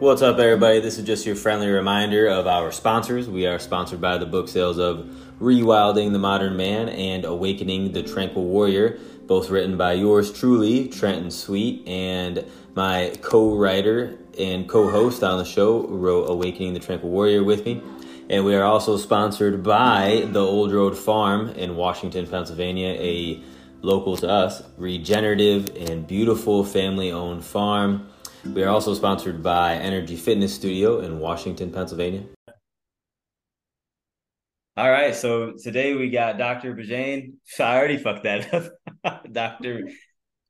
What's up, everybody? This is just your friendly reminder of our sponsors. We are sponsored by the book sales of Rewilding the Modern Man and Awakening the Tranquil Warrior, both written by yours truly, Trenton Sweet, and my co writer and co host on the show wrote Awakening the Tranquil Warrior with me. And we are also sponsored by the Old Road Farm in Washington, Pennsylvania, a local to us, regenerative and beautiful family owned farm. We are also sponsored by Energy Fitness Studio in Washington, Pennsylvania. All right, so today we got Dr. Bajane. I already fucked that up. Dr.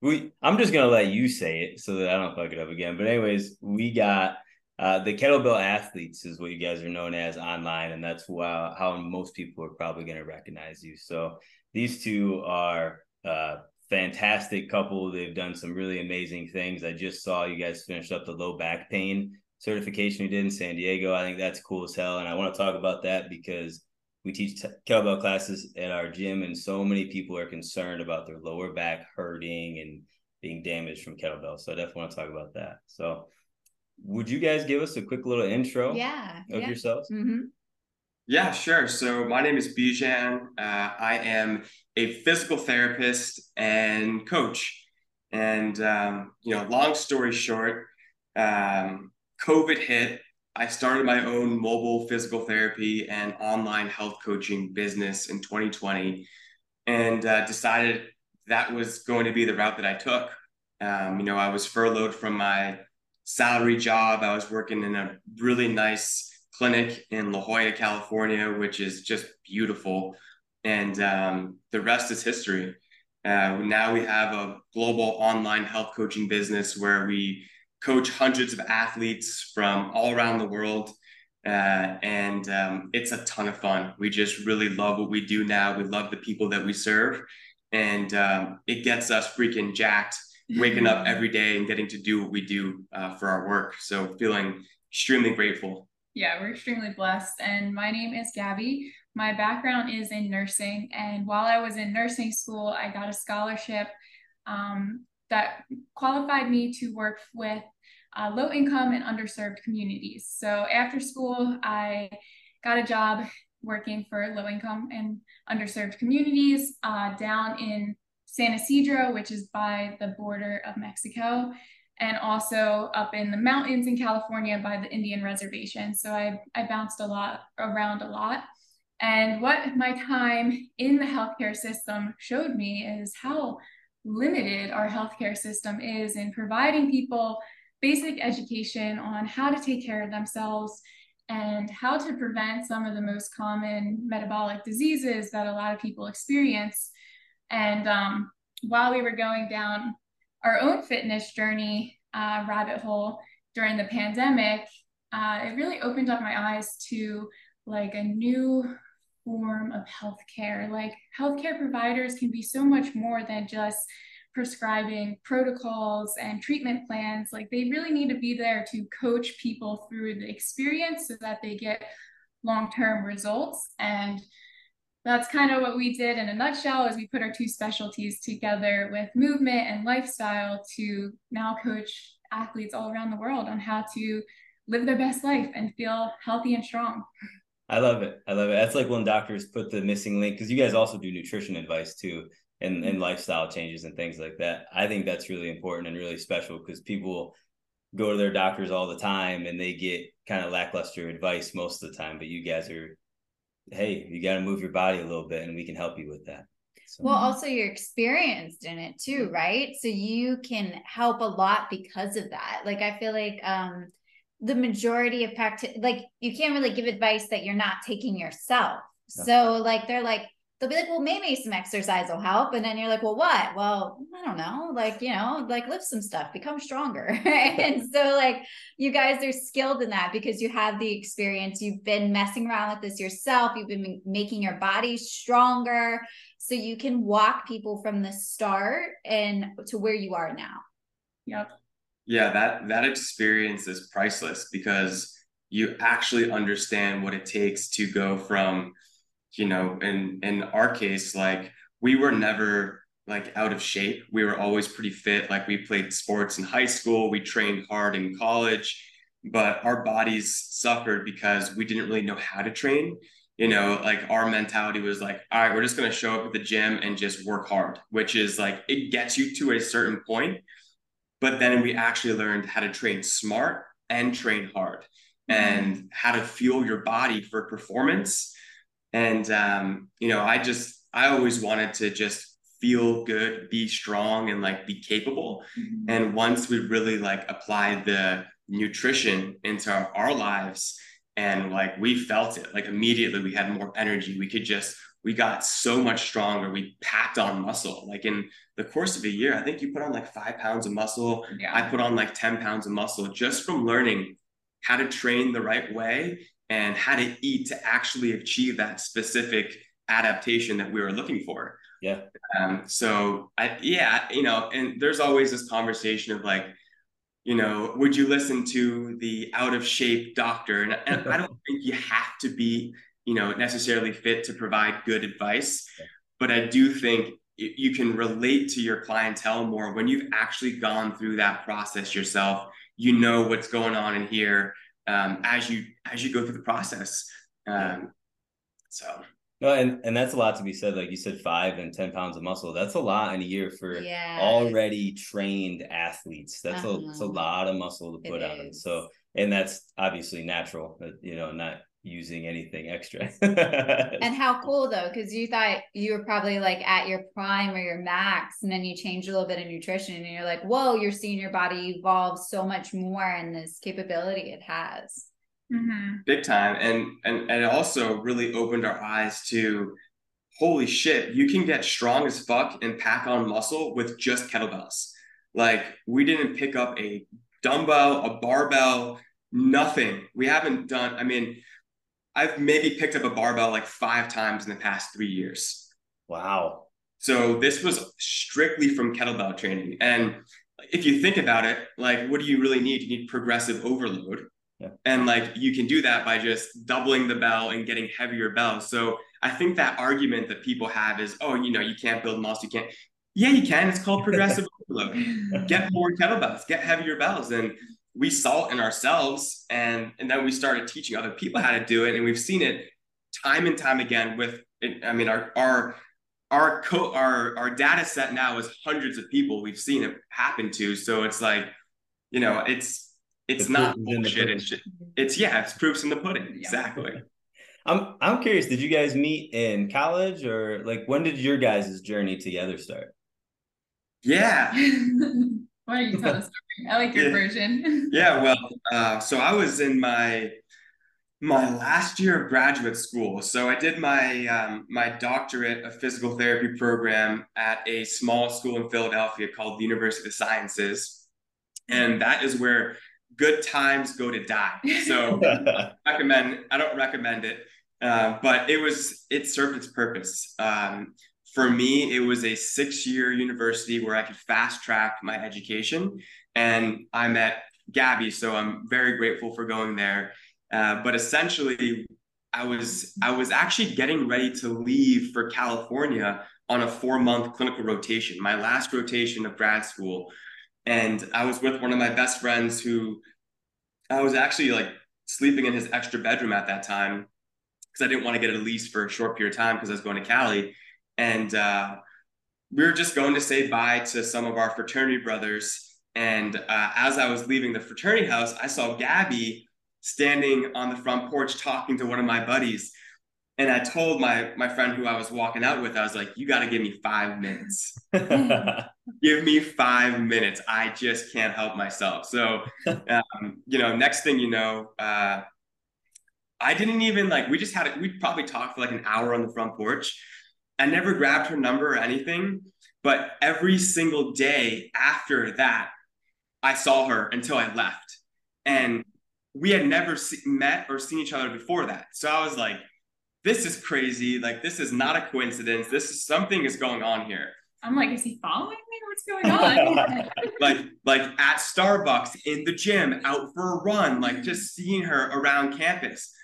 We I'm just gonna let you say it so that I don't fuck it up again. But anyways, we got uh, the kettlebell athletes is what you guys are known as online, and that's how, how most people are probably gonna recognize you. So these two are uh, fantastic couple. They've done some really amazing things. I just saw you guys finished up the low back pain certification you did in San Diego. I think that's cool as hell. And I want to talk about that because we teach t- kettlebell classes at our gym, and so many people are concerned about their lower back hurting and being damaged from kettlebell. So I definitely want to talk about that. So, would you guys give us a quick little intro yeah, of yeah. yourselves? Mm-hmm. Yeah, sure. So my name is Bijan. Uh, I am a physical therapist and coach. And um, you know, long story short, um, COVID hit. I started my own mobile physical therapy and online health coaching business in 2020, and uh, decided that was going to be the route that I took. Um, you know, I was furloughed from my salary job. I was working in a really nice clinic in La Jolla, California, which is just beautiful. And um, the rest is history. Uh, now we have a global online health coaching business where we coach hundreds of athletes from all around the world. Uh, and um, it's a ton of fun. We just really love what we do now. We love the people that we serve. And um, it gets us freaking jacked, waking up every day and getting to do what we do uh, for our work. So feeling extremely grateful. Yeah, we're extremely blessed. And my name is Gabby. My background is in nursing. And while I was in nursing school, I got a scholarship um, that qualified me to work with uh, low income and underserved communities. So after school, I got a job working for low income and underserved communities uh, down in San Ysidro, which is by the border of Mexico and also up in the mountains in California by the Indian reservation. So I, I bounced a lot around a lot. And what my time in the healthcare system showed me is how limited our healthcare system is in providing people basic education on how to take care of themselves and how to prevent some of the most common metabolic diseases that a lot of people experience. And um, while we were going down our own fitness journey uh, rabbit hole during the pandemic, uh, it really opened up my eyes to like a new form of healthcare. Like healthcare providers can be so much more than just prescribing protocols and treatment plans. Like they really need to be there to coach people through the experience so that they get long-term results. And that's kind of what we did in a nutshell is we put our two specialties together with movement and lifestyle to now coach athletes all around the world on how to live their best life and feel healthy and strong i love it i love it that's like when doctors put the missing link because you guys also do nutrition advice too and, and lifestyle changes and things like that i think that's really important and really special because people go to their doctors all the time and they get kind of lackluster advice most of the time but you guys are hey, you got to move your body a little bit and we can help you with that. So. Well, also you're experienced in it too, right? So you can help a lot because of that. Like I feel like um the majority of practice like you can't really give advice that you're not taking yourself. So like they're like they'll be like, well, maybe some exercise will help. And then you're like, well, what? Well, I don't know. Like, you know, like lift some stuff, become stronger. and so, like, you guys are skilled in that because you have the experience. You've been messing around with this yourself. You've been making your body stronger. So you can walk people from the start and to where you are now. Yep. Yeah, that that experience is priceless because you actually understand what it takes to go from you know, in in our case, like we were never like out of shape. We were always pretty fit. Like we played sports in high school, we trained hard in college. but our bodies suffered because we didn't really know how to train. You know, like our mentality was like, all right, we're just going to show up at the gym and just work hard, which is like, it gets you to a certain point. But then we actually learned how to train smart and train hard and how to fuel your body for performance. And, um, you know, I just, I always wanted to just feel good, be strong, and like be capable. Mm-hmm. And once we really like applied the nutrition into our, our lives, and like we felt it, like immediately we had more energy. We could just, we got so much stronger. We packed on muscle. Like in the course of a year, I think you put on like five pounds of muscle. Yeah. I put on like 10 pounds of muscle just from learning how to train the right way and how to eat to actually achieve that specific adaptation that we were looking for. Yeah. Um, so I, yeah, you know, and there's always this conversation of like, you know, would you listen to the out of shape doctor? And, and I don't think you have to be, you know, necessarily fit to provide good advice, but I do think you can relate to your clientele more when you've actually gone through that process yourself. You know what's going on in here um, as you as you go through the process. Um, so no, and, and that's a lot to be said. Like you said, five and 10 pounds of muscle. That's a lot in a year for yeah. already trained athletes. That's uh-huh. a, that's a lot of muscle to put it on. Is. So, and that's obviously natural, you know, not using anything extra. and how cool though, because you thought you were probably like at your prime or your max, and then you change a little bit of nutrition and you're like, whoa, you're seeing your body evolve so much more and this capability it has mm-hmm. big time. And, and, and it also really opened our eyes to holy shit, you can get strong as fuck and pack on muscle with just kettlebells. Like we didn't pick up a dumbbell, a barbell, nothing. We haven't done, I mean, I've maybe picked up a barbell like five times in the past three years. Wow. So this was strictly from kettlebell training. And if you think about it, like, what do you really need? You need progressive overload. Yeah. And like you can do that by just doubling the bell and getting heavier bells. So I think that argument that people have is, oh, you know, you can't build muscle, you can't. Yeah, you can. It's called progressive overload. Get more kettlebells, get heavier bells. And we saw it in ourselves and and then we started teaching other people how to do it. And we've seen it time and time again with it, I mean, our our our co our our data set now is hundreds of people we've seen it happen to. So it's like, you know, it's it's not bullshit and shit. It's yeah, it's proofs in the pudding. Exactly. I'm I'm curious. Did you guys meet in college or like when did your guys' journey together start? Yeah. Why don't you tell the story? I like your yeah. version. yeah. Well, uh, so I was in my my last year of graduate school. So I did my um, my doctorate of physical therapy program at a small school in Philadelphia called the University of Sciences, and that is where good times go to die. So I recommend, I don't recommend it, uh, but it was, it served its purpose. Um, for me, it was a six year university where I could fast track my education. And I met Gabby, so I'm very grateful for going there. Uh, but essentially, I was I was actually getting ready to leave for California on a four month clinical rotation, my last rotation of grad school. And I was with one of my best friends who I was actually like sleeping in his extra bedroom at that time because I didn't want to get a lease for a short period of time because I was going to Cali. And uh, we were just going to say bye to some of our fraternity brothers. And uh, as I was leaving the fraternity house, I saw Gabby standing on the front porch talking to one of my buddies. And I told my my friend who I was walking out with, I was like, "You got to give me five minutes. give me five minutes. I just can't help myself." So, um, you know, next thing you know, uh, I didn't even like. We just had it. We probably talked for like an hour on the front porch. I never grabbed her number or anything, but every single day after that, I saw her until I left, and we had never see- met or seen each other before that. So I was like this is crazy. Like, this is not a coincidence. This is something is going on here. I'm like, is he following me? What's going on? like, like at Starbucks, in the gym, out for a run, like just seeing her around campus.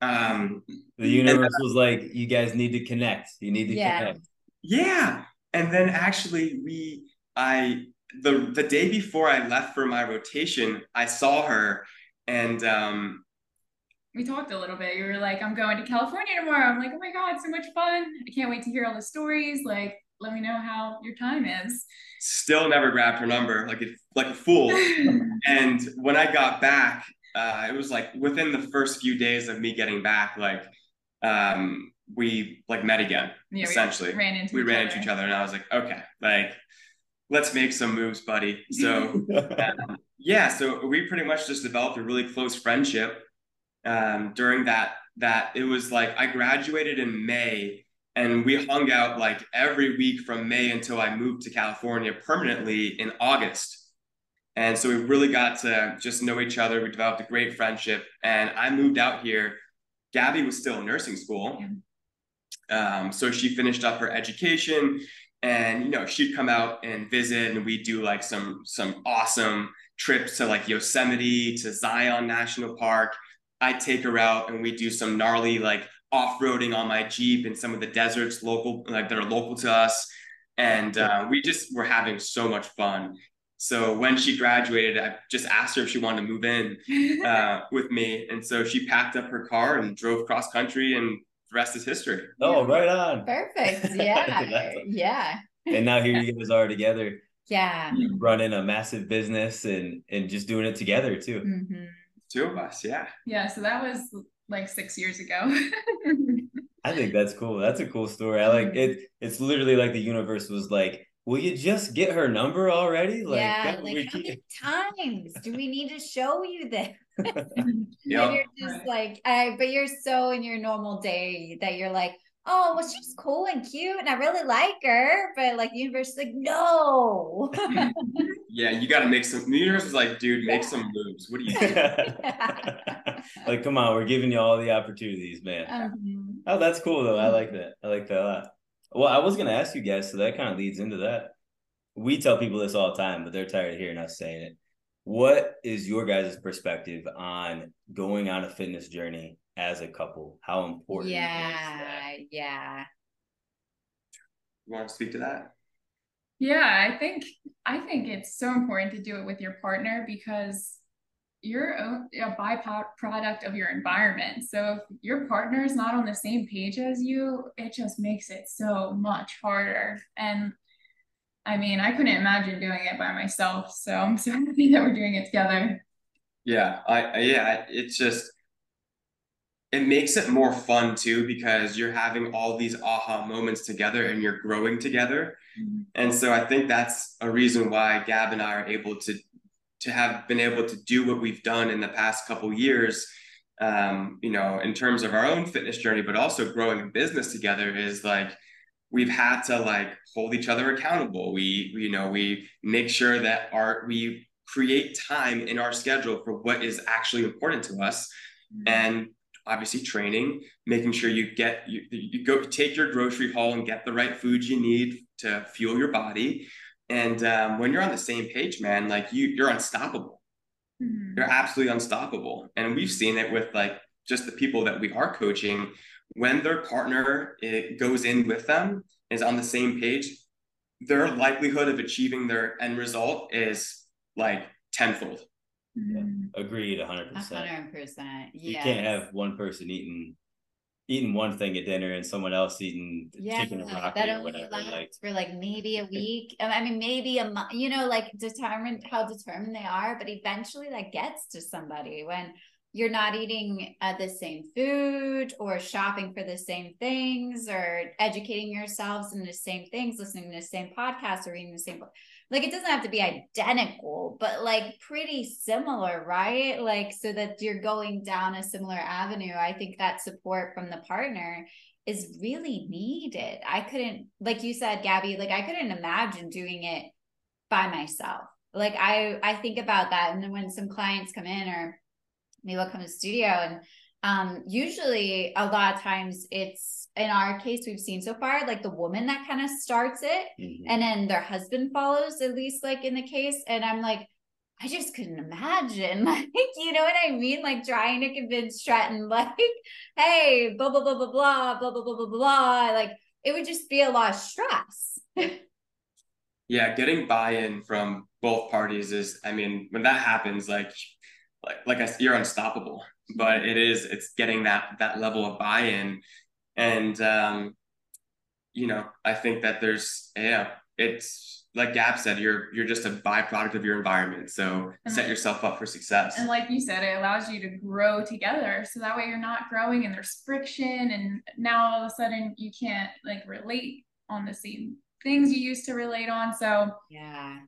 Um, the universe and, was like, you guys need to connect. You need to yeah. connect. Yeah. And then actually, we, I, the the day before I left for my rotation, I saw her And um, we talked a little bit. You were like, I'm going to California tomorrow. I'm like, oh my God, so much fun. I can't wait to hear all the stories. Like, let me know how your time is. Still never grabbed her number, like a, like a fool. and when I got back, uh, it was like within the first few days of me getting back, like um, we like met again. Yeah, essentially, we ran into we ran other. into each other, and I was like, okay, like let's make some moves, buddy. So um, yeah, so we pretty much just developed a really close friendship um, during that. That it was like I graduated in May, and we hung out like every week from May until I moved to California permanently in August. And so we really got to just know each other. We developed a great friendship. And I moved out here. Gabby was still in nursing school. Um, so she finished up her education and you know she'd come out and visit and we'd do like some some awesome trips to like Yosemite to Zion National Park. I'd take her out and we'd do some gnarly like off-roading on my Jeep in some of the deserts local like that are local to us. And uh, we just were having so much fun. So when she graduated, I just asked her if she wanted to move in uh, with me. And so she packed up her car and drove cross country and the rest is history. Oh, right on. Perfect. Yeah. yeah. And now here you guys are together. Yeah. Running a massive business and and just doing it together too. Mm-hmm. Two of us, yeah. Yeah. So that was like six years ago. I think that's cool. That's a cool story. I like it. It's literally like the universe was like, will you just get her number already? Like, yeah, like how many times do we need to show you this? yeah. you're just like, I, but you're so in your normal day that you're like, oh, well, she's cool and cute and I really like her. But like the universe is like, no. yeah, you got to make some. The universe is like, dude, make yeah. some moves. What are you doing? like, come on, we're giving you all the opportunities, man. Um, oh, that's cool though. I like that. I like that a lot. Well, I was gonna ask you guys, so that kind of leads into that. We tell people this all the time, but they're tired of hearing us saying it. What is your guys' perspective on going on a fitness journey as a couple? How important? Yeah, yeah. You want to speak to that? Yeah, I think I think it's so important to do it with your partner because you're a, byproduct of your environment. So if your partner is not on the same page as you, it just makes it so much harder. And I mean, I couldn't imagine doing it by myself. So I'm so happy that we're doing it together. Yeah, I yeah, it's just it makes it more fun too because you're having all these aha moments together and you're growing together. Mm-hmm. And so I think that's a reason why Gab and I are able to to have been able to do what we've done in the past couple years um, you know in terms of our own fitness journey but also growing a business together is like we've had to like hold each other accountable. We you know we make sure that our we create time in our schedule for what is actually important to us. Mm-hmm. and obviously training making sure you get you, you go take your grocery haul and get the right food you need to fuel your body and um, when you're on the same page, man, like you, you're unstoppable. Mm-hmm. You're absolutely unstoppable. And we've seen it with like just the people that we are coaching. When their partner it goes in with them, is on the same page, their likelihood of achieving their end result is like tenfold. Yeah, agreed, 100%. 100%. You can't have one person eating eating one thing at dinner and someone else eating yeah, chicken and broccoli that only or whatever. Like for like maybe a week. I mean, maybe a month. You know, like determined how determined they are, but eventually that gets to somebody when you're not eating uh, the same food or shopping for the same things or educating yourselves in the same things, listening to the same podcast or reading the same book like it doesn't have to be identical but like pretty similar right? Like so that you're going down a similar avenue i think that support from the partner is really needed. I couldn't like you said gabby like i couldn't imagine doing it by myself. Like i i think about that and then when some clients come in or maybe will come to the studio and um usually a lot of times it's in our case we've seen so far like the woman that kind of starts it mm-hmm. and then their husband follows at least like in the case and i'm like i just couldn't imagine like you know what i mean like trying to convince stratton like hey blah blah blah blah blah blah blah blah blah blah like it would just be a lot of stress yeah getting buy-in from both parties is i mean when that happens like like like I, you're unstoppable. But it is it's getting that that level of buy-in, and um, you know I think that there's yeah it's like Gab said, you're you're just a byproduct of your environment. So and set like, yourself up for success. And like you said, it allows you to grow together. So that way you're not growing and there's friction and now all of a sudden you can't like relate on the same things you used to relate on. So yeah.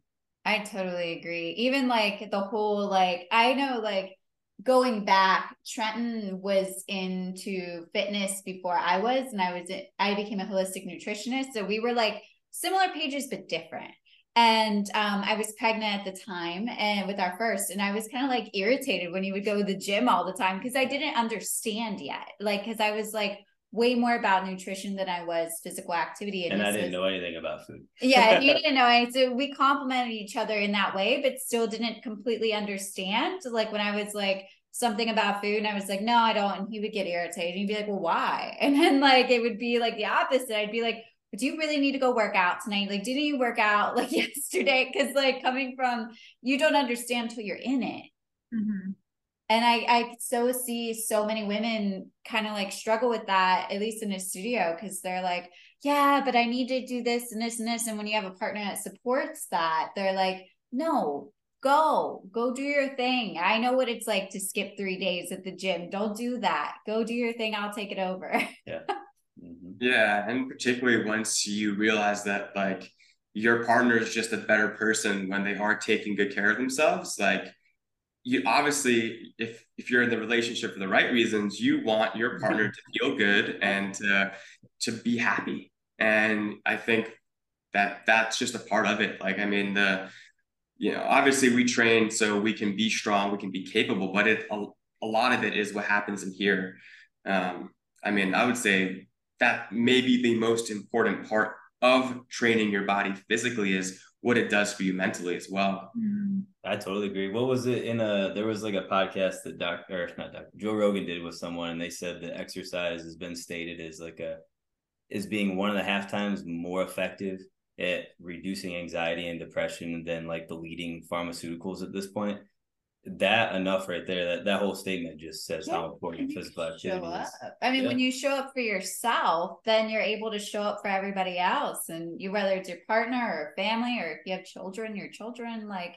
I totally agree. Even like the whole like I know like going back, Trenton was into fitness before I was, and I was I became a holistic nutritionist. So we were like similar pages but different. And um, I was pregnant at the time and with our first, and I was kind of like irritated when he would go to the gym all the time because I didn't understand yet. Like, because I was like, way more about nutrition than I was physical activity. And, and I didn't was, know anything about food. yeah, you didn't know anything. So we complimented each other in that way, but still didn't completely understand. Like when I was like something about food and I was like, no, I don't. And he would get irritated. And he'd be like, well, why? And then like it would be like the opposite. I'd be like, do you really need to go work out tonight? Like, didn't you work out like yesterday? Cause like coming from you don't understand till you're in it. Mm-hmm and I I so see so many women kind of like struggle with that at least in a studio because they're like yeah but I need to do this and this and this. And when you have a partner that supports that they're like no go go do your thing. I know what it's like to skip 3 days at the gym. Don't do that. Go do your thing. I'll take it over. Yeah. Mm-hmm. yeah and particularly once you realize that like your partner is just a better person when they are taking good care of themselves like you obviously if if you're in the relationship for the right reasons you want your mm-hmm. partner to feel good and to to be happy. And i think that that's just a part of it. Like i mean the you know obviously we train so we can be strong we can be capable but it a, a lot of it is what happens in here. Um, i mean i would say that may be the most important part of training your body physically is what it does for you mentally as well. Mm-hmm. I totally agree. What was it in a? There was like a podcast that Doc or not Doc Joe Rogan did with someone, and they said that exercise has been stated as like a is being one and a half times more effective at reducing anxiety and depression than like the leading pharmaceuticals at this point that enough right there that that whole statement just says yeah, how important physical activity is. i mean yeah. when you show up for yourself then you're able to show up for everybody else and you whether it's your partner or family or if you have children your children like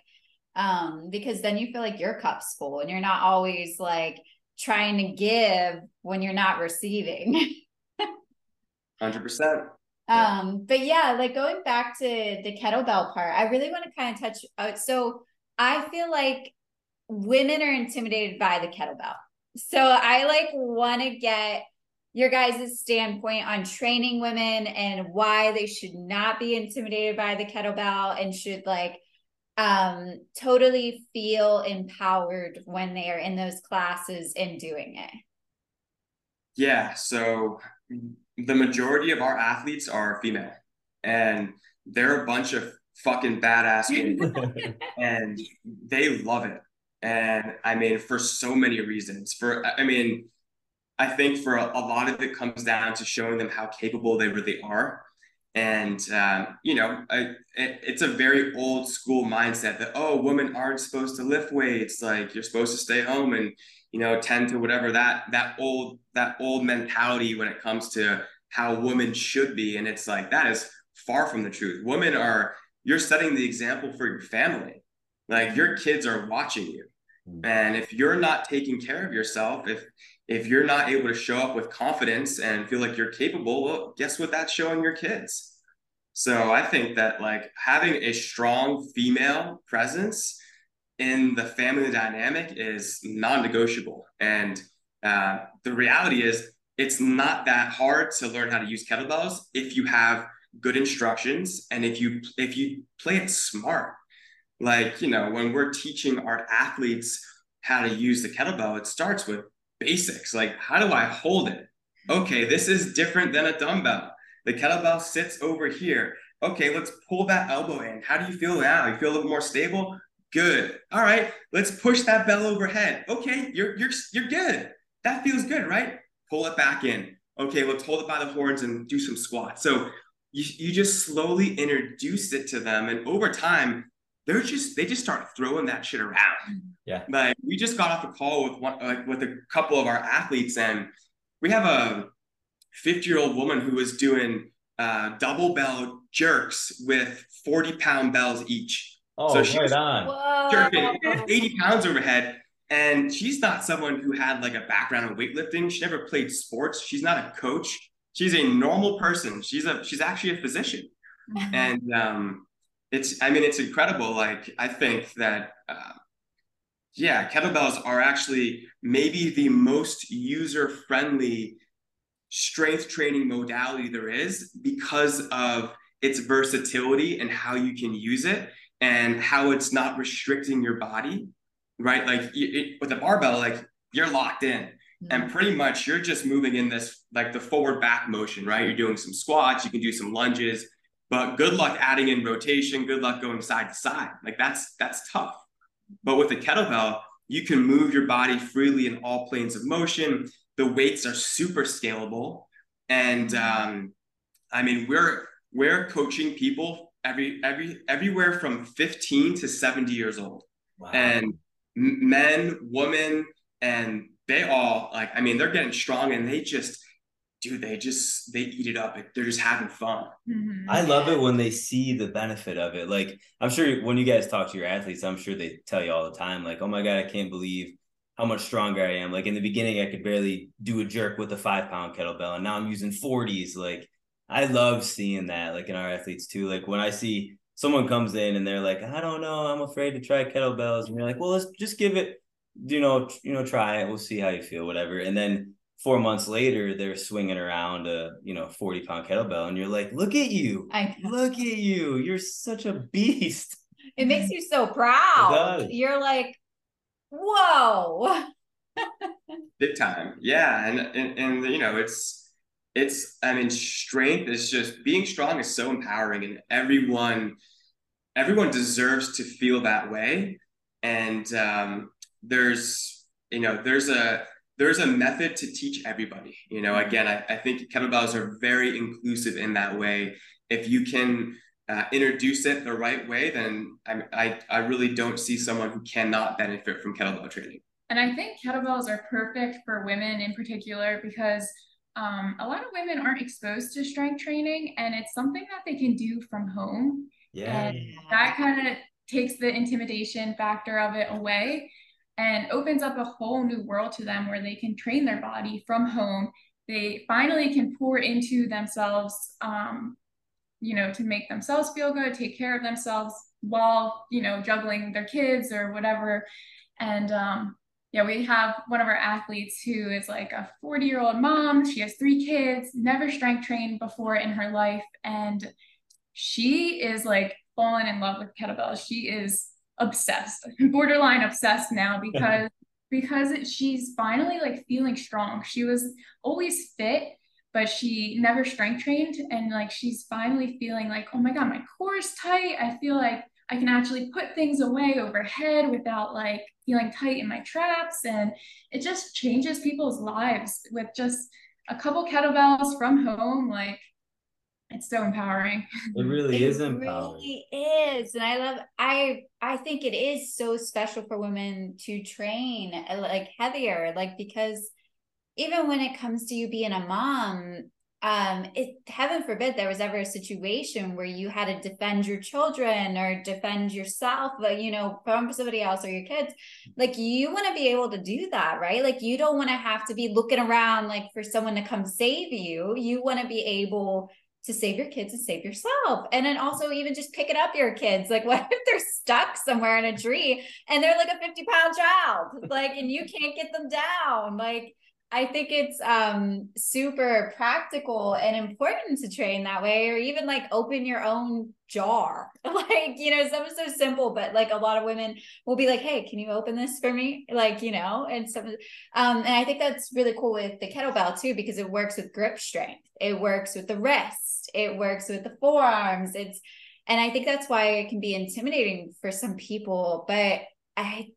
um because then you feel like your cup's full and you're not always like trying to give when you're not receiving. 100% um but yeah like going back to the kettlebell part i really want to kind of touch uh, so i feel like women are intimidated by the kettlebell. So I like want to get your guys' standpoint on training women and why they should not be intimidated by the kettlebell and should like um totally feel empowered when they are in those classes and doing it. Yeah, so the majority of our athletes are female and they're a bunch of fucking badass and they love it and I mean, for so many reasons. For, I mean, I think for a, a lot of it comes down to showing them how capable they really are. And, um, you know, I, it, it's a very old school mindset that, oh, women aren't supposed to lift weights. Like you're supposed to stay home and, you know, tend to whatever that, that old, that old mentality when it comes to how women should be. And it's like, that is far from the truth. Women are, you're setting the example for your family. Like your kids are watching you. And if you're not taking care of yourself, if if you're not able to show up with confidence and feel like you're capable, well, guess what that's showing your kids. So I think that like having a strong female presence in the family dynamic is non-negotiable. And uh, the reality is, it's not that hard to learn how to use kettlebells if you have good instructions and if you if you play it smart like, you know, when we're teaching our athletes how to use the kettlebell, it starts with basics. Like, how do I hold it? Okay, this is different than a dumbbell. The kettlebell sits over here. Okay, let's pull that elbow in. How do you feel now? You feel a little more stable? Good. All right, let's push that bell overhead. Okay, you're you're you're good. That feels good, right? Pull it back in. Okay, let's hold it by the horns and do some squats. So you, you just slowly introduce it to them. And over time, they're just they just start throwing that shit around. Yeah. Like we just got off a call with one like with a couple of our athletes, and we have a 50 year old woman who was doing uh, double bell jerks with 40 pound bells each. Oh, So she's- right on. Whoa. Jerking 80 pounds overhead. And she's not someone who had like a background in weightlifting. She never played sports. She's not a coach. She's a normal person. She's a she's actually a physician. And um it's I mean it's incredible. Like I think that uh, yeah, kettlebells are actually maybe the most user friendly strength training modality there is because of its versatility and how you can use it and how it's not restricting your body, right? Like it, it, with a barbell, like you're locked in and pretty much you're just moving in this like the forward back motion, right? You're doing some squats, you can do some lunges, but good luck adding in rotation, good luck going side to side. Like that's that's tough. But with a kettlebell, you can move your body freely in all planes of motion. The weights are super scalable, and um, I mean we're we're coaching people every every everywhere from 15 to 70 years old Wow. and men, women, and they all like. I mean, they're getting strong, and they just, dude, they just they eat it up. They're just having fun. Mhm. I love it when they see the benefit of it. Like I'm sure when you guys talk to your athletes, I'm sure they tell you all the time, like, "Oh my god, I can't believe how much stronger I am." Like in the beginning, I could barely do a jerk with a five pound kettlebell, and now I'm using 40s. Like I love seeing that, like in our athletes too. Like when I see someone comes in and they're like, "I don't know, I'm afraid to try kettlebells," and you're like, "Well, let's just give it, you know, you know, try it. We'll see how you feel, whatever." And then four months later, they're swinging around a you know 40 pound kettlebell, and you're like, "Look at you." I. Look at you. You're such a beast. It makes you so proud. does. You're like, whoa. big time yeah and, and and you know it's it's i mean strength is just being strong is so empowering and everyone everyone deserves to feel that way and um there's you know there's a there's a method to teach everybody you know again i, I think kettlebells are very inclusive in that way if you can uh, introduce it the right way then I, I i really don't see someone who cannot benefit from kettlebell training And I think kettlebells are perfect for women in particular because um, a lot of women aren't exposed to strength training and it's something that they can do from home. Yeah. That kind of takes the intimidation factor of it away and opens up a whole new world to them where they can train their body from home. They finally can pour into themselves, um, you know, to make themselves feel good, take care of themselves while, you know, juggling their kids or whatever. And um, yeah, we have one of our athletes who is like a 40 year old mom. She has three kids, never strength trained before in her life. And she is like fallen in love with kettlebells. She is obsessed, borderline obsessed now because because she's finally like feeling strong. She was always fit, but she never strength trained and like she's finally feeling like, "Oh my god, my core is tight. I feel like I can actually put things away overhead without like feeling tight in my traps and it just changes people's lives with just a couple kettlebells from home like it's so empowering. It really It is empowering. It really is. And I love I I think it is so special for women to train uh, like heavier, like because even when it comes to you being a mom, um, it heaven forbid there was ever a situation where you had to defend your children or defend yourself, but you know, from somebody else or your kids. Like you want to be able to do that, right? Like you don't want to have to be looking around like for someone to come save you. You want to be able to save your kids and save yourself. And then also even just picking up your kids. Like, what if they're stuck somewhere in a tree and they're like a 50 pound child? Like, and you can't get them down. Like, I think it's um super practical and important to train that way, or even like open your own jar. Like, you know, something so simple, but like a lot of women will be like, Hey, can you open this for me? Like, you know, and some um, and I think that's really cool with the kettlebell too, because it works with grip strength, it works with the wrist, it works with the forearms. It's and I think that's why it can be intimidating for some people, but I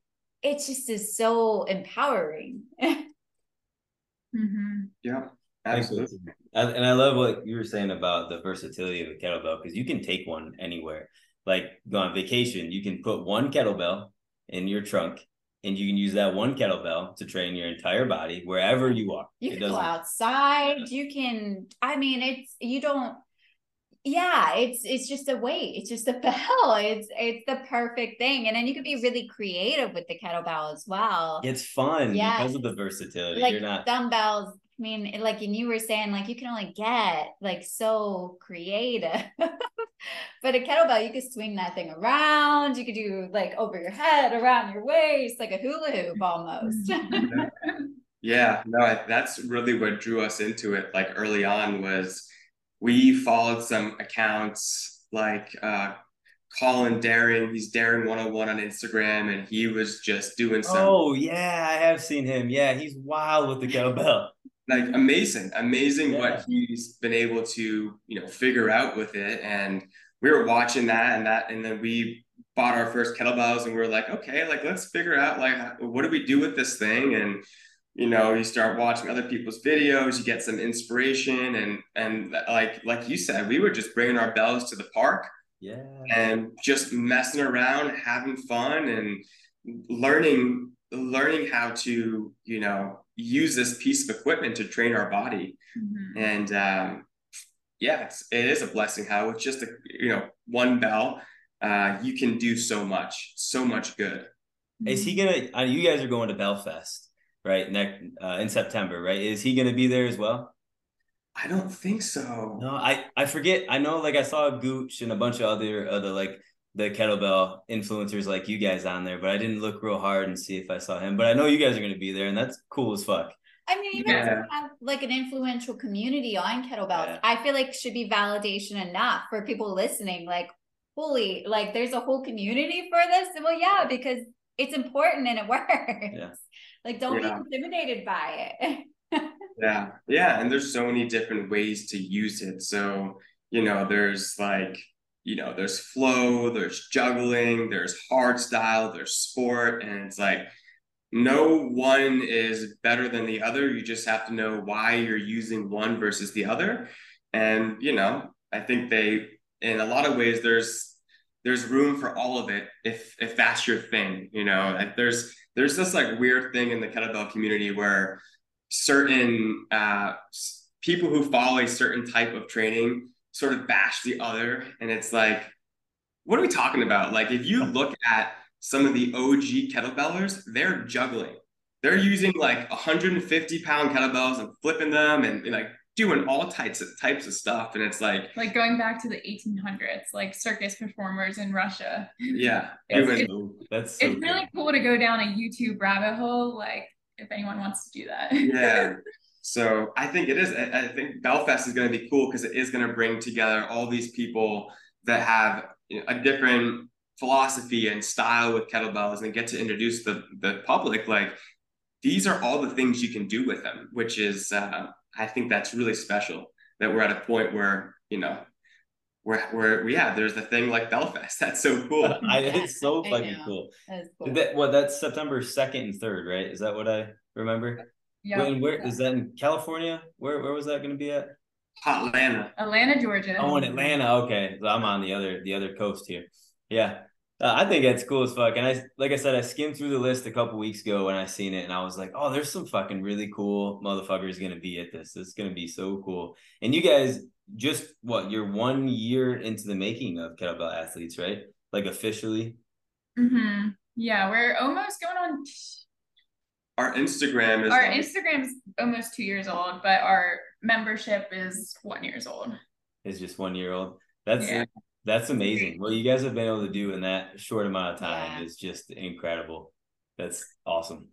it just is so empowering. Mm-hmm. Yeah, Thanks, absolutely. And and I love what you were saying about the versatility of a kettlebell because you can take one anywhere. like go on vacation, you can put one kettlebell in your trunk and you can use that one kettlebell to train your entire body wherever you are. You it can go outside. You can, I mean, it's, you don't, yeah, it's, it's just a weight. It's just a bell. It's, it's the perfect thing. And then you can be really creative with the kettlebell as well. It's fun yeah. because of the versatility. Like You're not dumbbells. I mean, like, and you were saying, like, you can only get like so creative. but a kettlebell, you could swing that thing around. You could do like over your head, around your waist, like a hula hoop almost. yeah, no, that's really what drew us into it. Like early on was we followed some accounts like uh, Colin Daring. He's Daring 101 on Instagram, and he was just doing some. Oh yeah, I have seen him. Yeah, he's wild with the kettlebell like amazing, amazing yeah. what he's been able to, you know, figure out with it. And we were watching that and that, and then we bought our first kettlebells and we were like, okay, like let's figure out like what do we do with this thing? And you know, you start watching other people's videos, you get some inspiration, and and like like you said, we were just bringing our bells to the park, yeah, and just messing around, having fun, and learning learning how to you know use this piece of equipment to train our body. Mm-hmm. and um, yeah it's, it is a blessing how with just a you know one bell uh, you can do so much so much good. Is he gonna uh, you guys are going to BellFest right next uh, in september right is he gonna be there as well i don't think so no i i forget i know like i saw gooch and a bunch of other other like the kettlebell influencers like you guys on there, but I didn't look real hard and see if I saw him. But I know you guys are going to be there, and that's cool as fuck. I mean, even yeah. have like an influential community on kettlebells, yeah. I feel like should be validation enough for people listening. Like, holy, like there's a whole community for this. Well, yeah, because it's important and it works. Yeah. Like, don't yeah. be intimidated by it. yeah, yeah, and there's so many different ways to use it. So you know, there's like you know, there's flow, there's juggling, there's hard style, there's sport, and it's like no one is better than the other. You just have to know why you're using one versus the other. And, you know, I think they in a lot of ways there's there's room for all of it if if that's your thing, you know. There's there's this like weird thing in the kettlebell community where certain uh people who follow a certain type of training sort of bash the other. And it's like, what are we talking about? Like, if you look at some of the OG kettlebellers, they're juggling. They're using like 150 pound kettlebells and flipping them and, and like doing all types of types of stuff. And it's like like going back to the 1800s, like circus performers in Russia. Yeah, was, cool. that's so it's cool. really cool to go down a YouTube rabbit hole. Like if anyone wants to do that. Yeah. So I think it is. I think BellFest is going to be cool because it is going to bring together all these people that have you know, a different philosophy and style with kettlebells and get to introduce the the public like these are all the things you can do with them, which is uh, I think that's really special that we're at a point where you know we're where where yeah there's the thing like BellFest that's so cool. I, it's so fucking cool. That is cool. That, well, that's September second and third, right? Is that what I remember? Yeah. When, where is that in California? Where where was that going to be at? Atlanta. Atlanta, Georgia. Oh, in Atlanta. Okay, so I'm on the other the other coast here. Yeah, uh, I think that's cool as fuck. And I like I said, I skimmed through the list a couple weeks ago when I seen it, and I was like, oh, there's some fucking really cool motherfuckers going to be at this. It's going to be so cool. And you guys just what you're one year into the making of kettlebell athletes, right? Like officially. Mm-hmm. Yeah, we're almost going on our Instagram is our like, Instagram's almost two years old, but our membership is one years old. It's just one year old. That's yeah. That's amazing. What you guys have been able to do in that short amount of time yeah. is just incredible. That's awesome.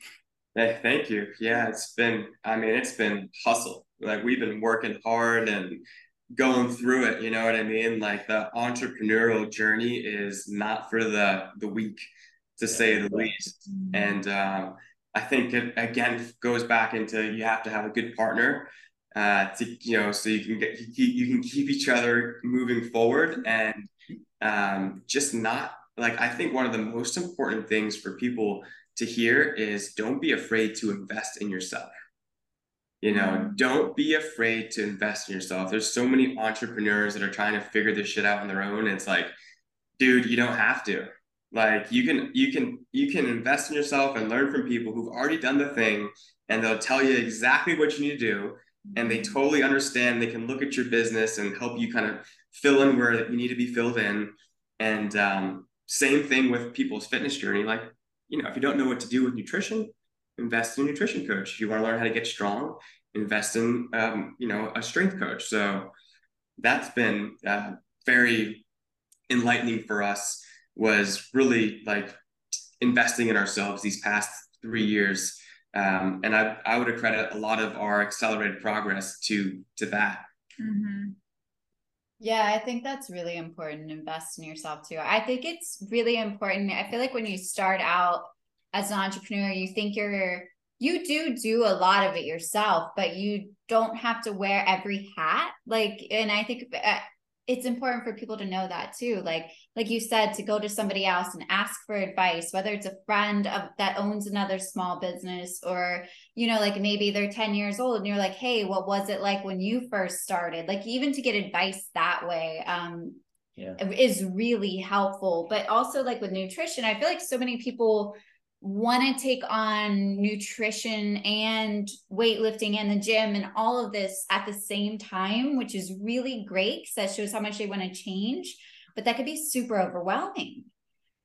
Hey, thank you. Yeah, it's been. I mean, it's been hustle. Like we've been working hard and going through it. You know what I mean? Like the entrepreneurial journey is not for the the weak, to yeah, say the least. And um, I think it again goes back into you have to have a good partner uh, to you know so you can get you can keep each other moving forward and um, just not like I think one of the most important things for people to hear is don't be afraid to invest in yourself. You know, don't be afraid to invest in yourself. There's so many entrepreneurs that are trying to figure this shit out on their own. It's like dude, you don't have to. Like you can you can you can invest in yourself and learn from people who've already done the thing and they'll tell you exactly what you need to do and they totally understand they can look at your business and help you kind of fill in where you need to be filled in. And um, same thing with people's fitness journey. Like you know if you don't know what to do with nutrition invest in a nutrition coach. If you want to learn how to get strong invest in um, you know a strength coach. So that's been uh, very enlightening for us was really like investing in ourselves these past three years um, and I, I would accredit a lot of our accelerated progress to to that. Mm-hmm. yeah i think that's really important invest in yourself too. I think it's really important. I feel like when you start out as an entrepreneur you think you're you do do a lot of it yourself but you don't have to wear every hat. Like and i think uh, it's important for people to know that too. Like like you said to go to somebody else and ask for advice whether it's a friend of that owns another small business or you know like maybe they're 10 years old and you're like hey what was it like when you first started? Like even to get advice that way um yeah. is really helpful. But also like with nutrition i feel like so many people want to take on nutrition and weightlifting and the gym and all of this at the same time, which is really great because that shows how much they want to change. But that could be super overwhelming.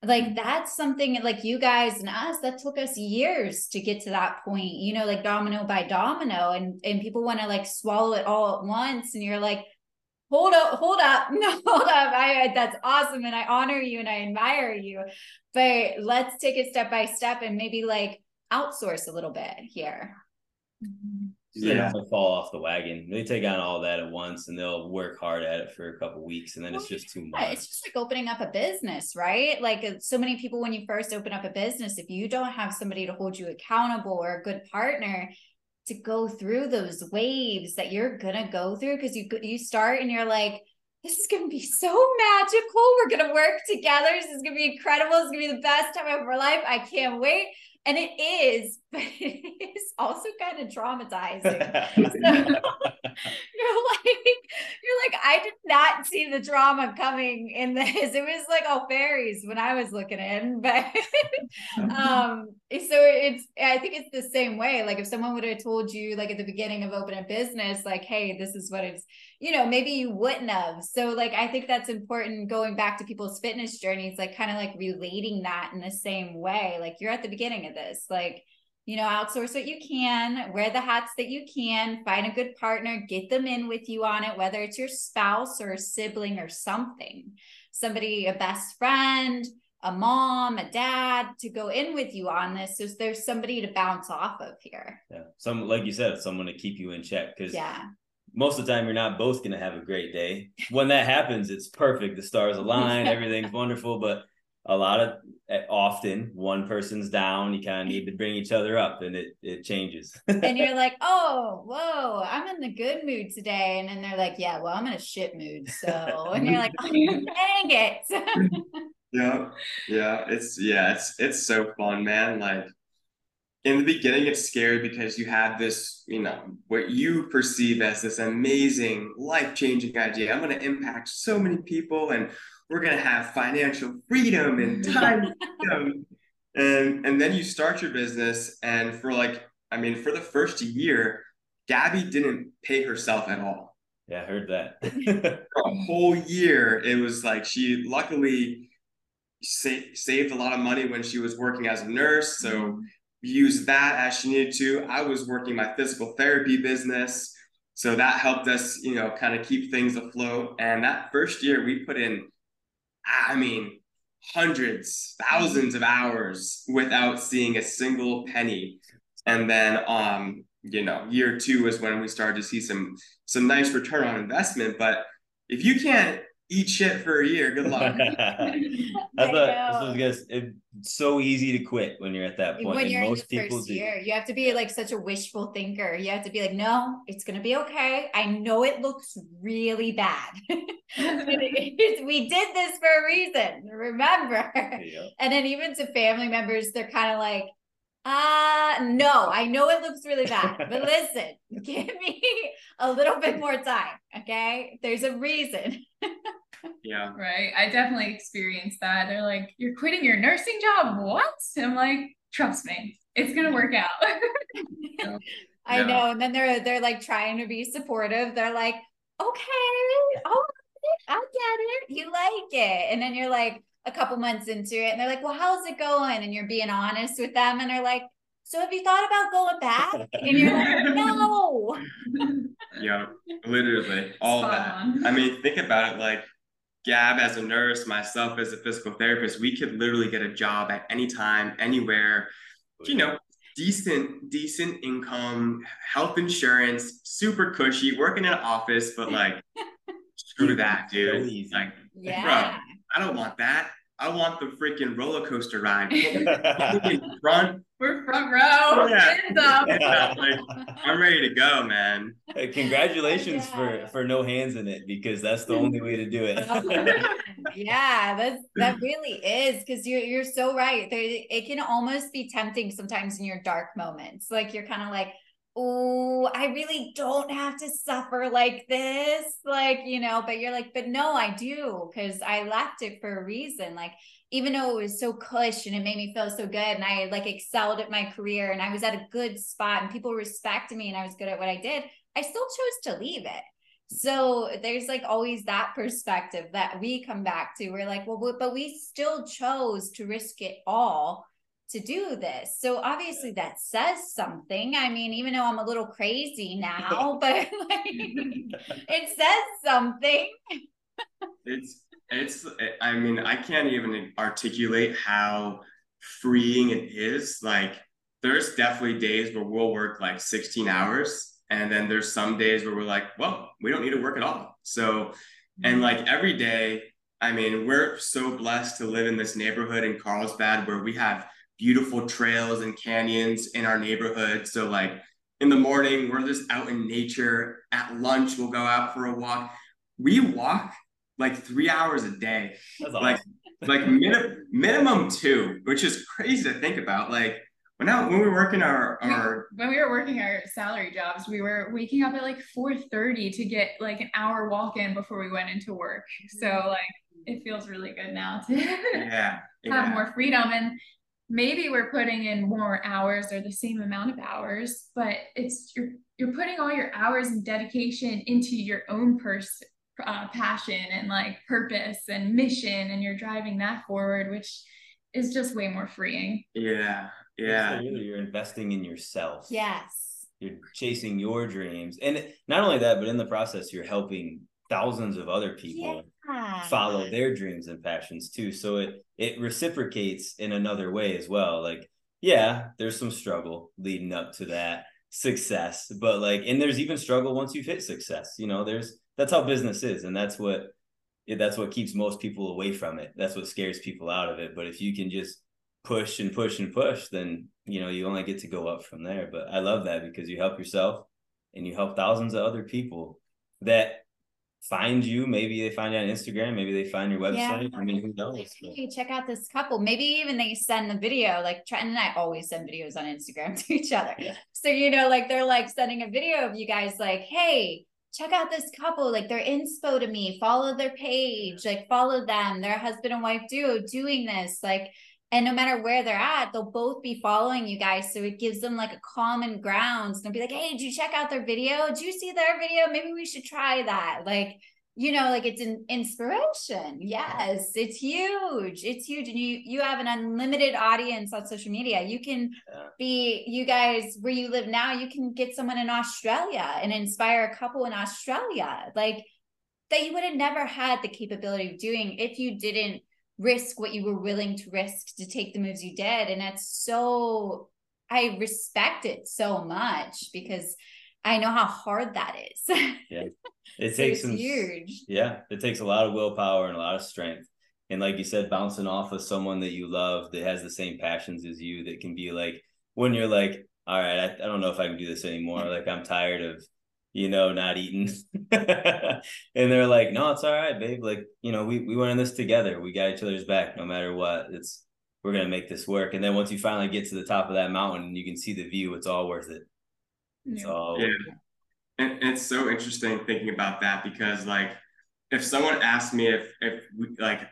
Like mm-hmm. that's something like you guys and us that took us years to get to that point, you know, like domino by domino, and and people want to like swallow it all at once, and you're like, hold up, hold up, no, hold up. I that's awesome, and I honor you and I admire you. But let's take it step by step and maybe like outsource a little bit here. Yeah, they fall off the wagon. They take on all that at once, and they'll work hard at it for a couple weeks, and then well, it's just too much. It's just like opening up a business, right? Like uh, so many people, when you first open up a business, if you don't have somebody to hold you accountable or a good partner, to go through those waves that you're gonna go through because you you start and you're like this is gonna be so magical. We're gonna work together. This is gonna be incredible. It's gonna be the best time of our life. I can't wait. And it is but it is also kind of traumatizing. So, you're like you're like i did not see the drama coming in this. It was like oh fairies when i was looking in but um so it's i think it's the same way. Like if someone would have told you like at the beginning of opening a business like hey this is what it's you know maybe you wouldn't have. So like i think that's important going back to people's fitness journeys like kind of like relating that in the same way. Like you're at the beginning of this. Like you know outsource what you can wear the hats that you can find a good partner get them in with you on it whether it's your spouse or a sibling or something somebody a best friend a mom, a dad to go in with you on this. So there's somebody to bounce off of here. Yeah. Some, like you said, someone to keep you in check. Cause yeah. most of the time you're not both going to have a great day. When that happens, it's perfect. The stars align, everything's wonderful. But a lot of eh, often one person's down you kind of need to bring each other up and it it changes. And you're like oh whoa i'm in the good mood today. And then they're like yeah well i'm in a shit mood so. And you're like oh, dang it. Yeah yeah it's yeah it's it's so fun man. Like in the beginning it's scary because you have this you know what you perceive as this amazing life-changing idea. I'm going to impact so many people and we're going to have financial freedom and time freedom. and and then you start your business and for like i mean for the first year gabby didn't pay herself at all yeah i heard that a whole year it was like she luckily sa- saved a lot of money when she was working as a nurse. So mm-hmm. used that as she needed to. I was working my physical therapy business. So that helped us, you know, kind of keep things afloat. And that first year we put in, I mean, hundreds, thousands of hours without seeing a single penny. And then um, you know, year two is when we started to see some some nice return on investment. But if you can't eat shit for a year. Good luck. I thought this it's so easy to quit when you're at that point. When you're most in the people first do. you have to be like such a wishful thinker. You have to be like, no, it's gonna be okay. I know it looks really bad. we did this for a reason. Remember. Yeah. And then even to family members, they're kind of like, uh no, I know it looks really bad, but listen, give me a little bit more time. Okay. There's a reason. Yeah. Right. I definitely experienced that. They're like, You're quitting your nursing job? What? And I'm like, trust me, it's gonna work out. Yeah. I Yeah. know. And then they're they're like trying to be supportive. They're like, okay, oh, I get it. You like it. And then you're like a couple months into it, and they're like, well, how's it going? And you're being honest with them, and they're like, so have you thought about going back? And you're like, no. Yeah, literally all Spot that. on. I mean, think about it like Gab as a nurse, myself as a physical therapist, we could literally get a job at any time, anywhere, you know, decent, decent income, health insurance, super cushy, working in an office, but like screw that, dude. easy. Like, Yeah. I don't want that. I want the freaking roller coaster ride. in front. We're front row. Yeah. Up. Yeah, like, I'm ready to go, man. Hey, Congratulations Yeah. for for no hands in it because that's the only way to do it. yeah, that's that really is because you're you're so right. There, it can almost be tempting sometimes in your dark moments. Like you're kind of like, oh, I really don't have to suffer like this, like you know. But you're like, but no, I do because I left it for a reason. Like even though it was so cush and it made me feel so good, and I like excelled at my career and I was at a good spot and people respected me and I was good at what I did. I still chose to leave it. So there's like always that perspective that we come back to. We're like, well, but- but we still chose to risk it all to do this. So obviously that says something. I mean, even though I'm a little crazy now, but like, it says something. It's it's I mean, I can't even articulate how freeing it is. Like there's definitely days where we'll work like 16 hours and then there's some days where we're like, well, we don't need to work at all. So and mm. like every day, I mean, we're so blessed to live in this neighborhood in Carlsbad where we have beautiful trails and canyons in our neighborhood. So like in the morning, we're just out in nature. At lunch, we'll go out for a walk. We walk like three hours a day, That's Like, awesome. like min- minimum two, which is crazy to think about. Like when out when we were working our our when we were working our salary jobs, we were waking up at like 4:30 to get like an hour walk in before we went into work. So like it feels really good now to yeah, have yeah. more freedom and maybe we're putting in more hours or the same amount of hours, but it's you're you're putting all your hours and dedication into your own pers- uh, passion and like purpose and mission and you're driving that forward which is just way more freeing. yeah, yeah, really, you're investing in yourself. Yes. You're chasing your dreams. And not only that, but in the process, you're helping thousands of other people Yeah. Follow their dreams and passions too. So it it reciprocates in another way as well. Like, yeah, there's some struggle leading up to that success, but like, and there's even struggle once you've hit success. You know, there's that's how business is, and that's what that's what keeps most people away from it. That's what scares people out of it. But if you can just push and push and push, then you know you only get to go up from there. But I love that because you help yourself and you help thousands of other people that find you. Maybe they find you on Instagram. Maybe they find your website. I mean, who knows? Hey, check out this couple. Maybe even they send the video. Like Trent and I always send videos on Instagram to each other. Yeah. So you know, like they're like sending a video of you guys, like, hey, check out this couple. Like they're inspo to me. Follow their page. Like follow them. They're a husband and wife duo doing this. Like, and no matter where they're at, they'll both be following you guys. So it gives them like a common grounds. They'll be like, hey, did you check out their video? Did you see their video? Maybe we should try that. Like you know like it's an inspiration yes it's huge it's huge and you you have an unlimited audience on social media you can be you guys where you live now you can get someone in australia and inspire a couple in australia like that you would have never had the capability of doing if you didn't risk what you were willing to risk to take the moves you did and that's so i respect it so much because i know how hard that is yeah. It takes some huge. Yeah, it takes a lot of willpower and a lot of strength. And like you said, bouncing off of someone that you love that has the same passions as you, that can be like when you're like, all right, I, I don't know if I can do this anymore. Like I'm tired of, you know, not eating. and they're like, no, it's all right, babe. Like, you know, we we went in this together. We got each other's back no matter what. It's we're gonna make this work. And then once you finally get to the top of that mountain and you can see the view, it's all worth it. It's Yeah. all Yeah. And, and it's so interesting thinking about that because like if someone asked me if if we, like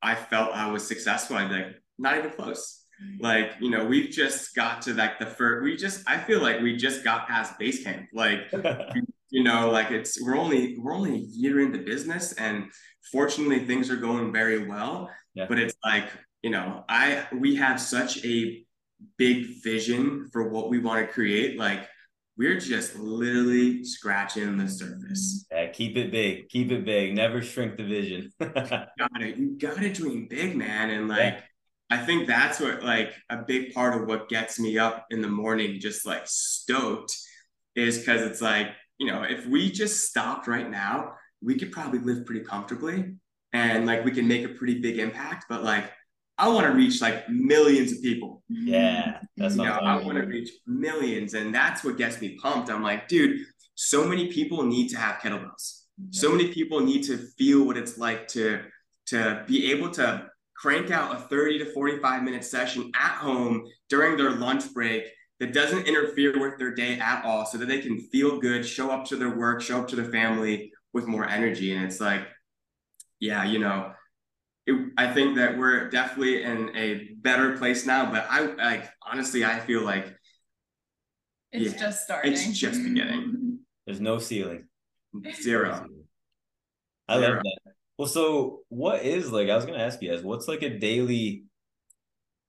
I felt I was successful, I'd be like, not even close. Like, you know, we've just got to like the first, we just, I feel like we just got past base camp. Like, you know, like it's, we're only, we're only a year into business and fortunately things are going very well. Yeah. But it's like, you know, I, we have such a big vision for what we want to create. Like, we're just literally scratching the surface. Yeah, keep it big. Keep it big. Never shrink the vision. got it. You gotta dream big, man. And like yeah. I think that's what like a big part of what gets me up in the morning, just like stoked, is because it's like, you know, if we just stopped right now, we could probably live pretty comfortably and like we can make a pretty big impact. But like I want to reach like millions of people. Yeah, that's you know, I want to reach millions, and that's what gets me pumped. I'm like, dude, so many people need to have kettlebells. So many people need to feel what it's like to to be able to crank out a 30 to 45 minute session at home during their lunch break that doesn't interfere with their day at all so that they can feel good, show up to their work, show up to their family with more energy. And it's like, yeah, you know, it, I think that we're definitely in a better place now, but I like, honestly, I feel like it's yeah, just starting. It's just beginning. There's no ceiling. Zero. I Zero. love that. Well, so what is like? I was gonna ask you guys, what's like a daily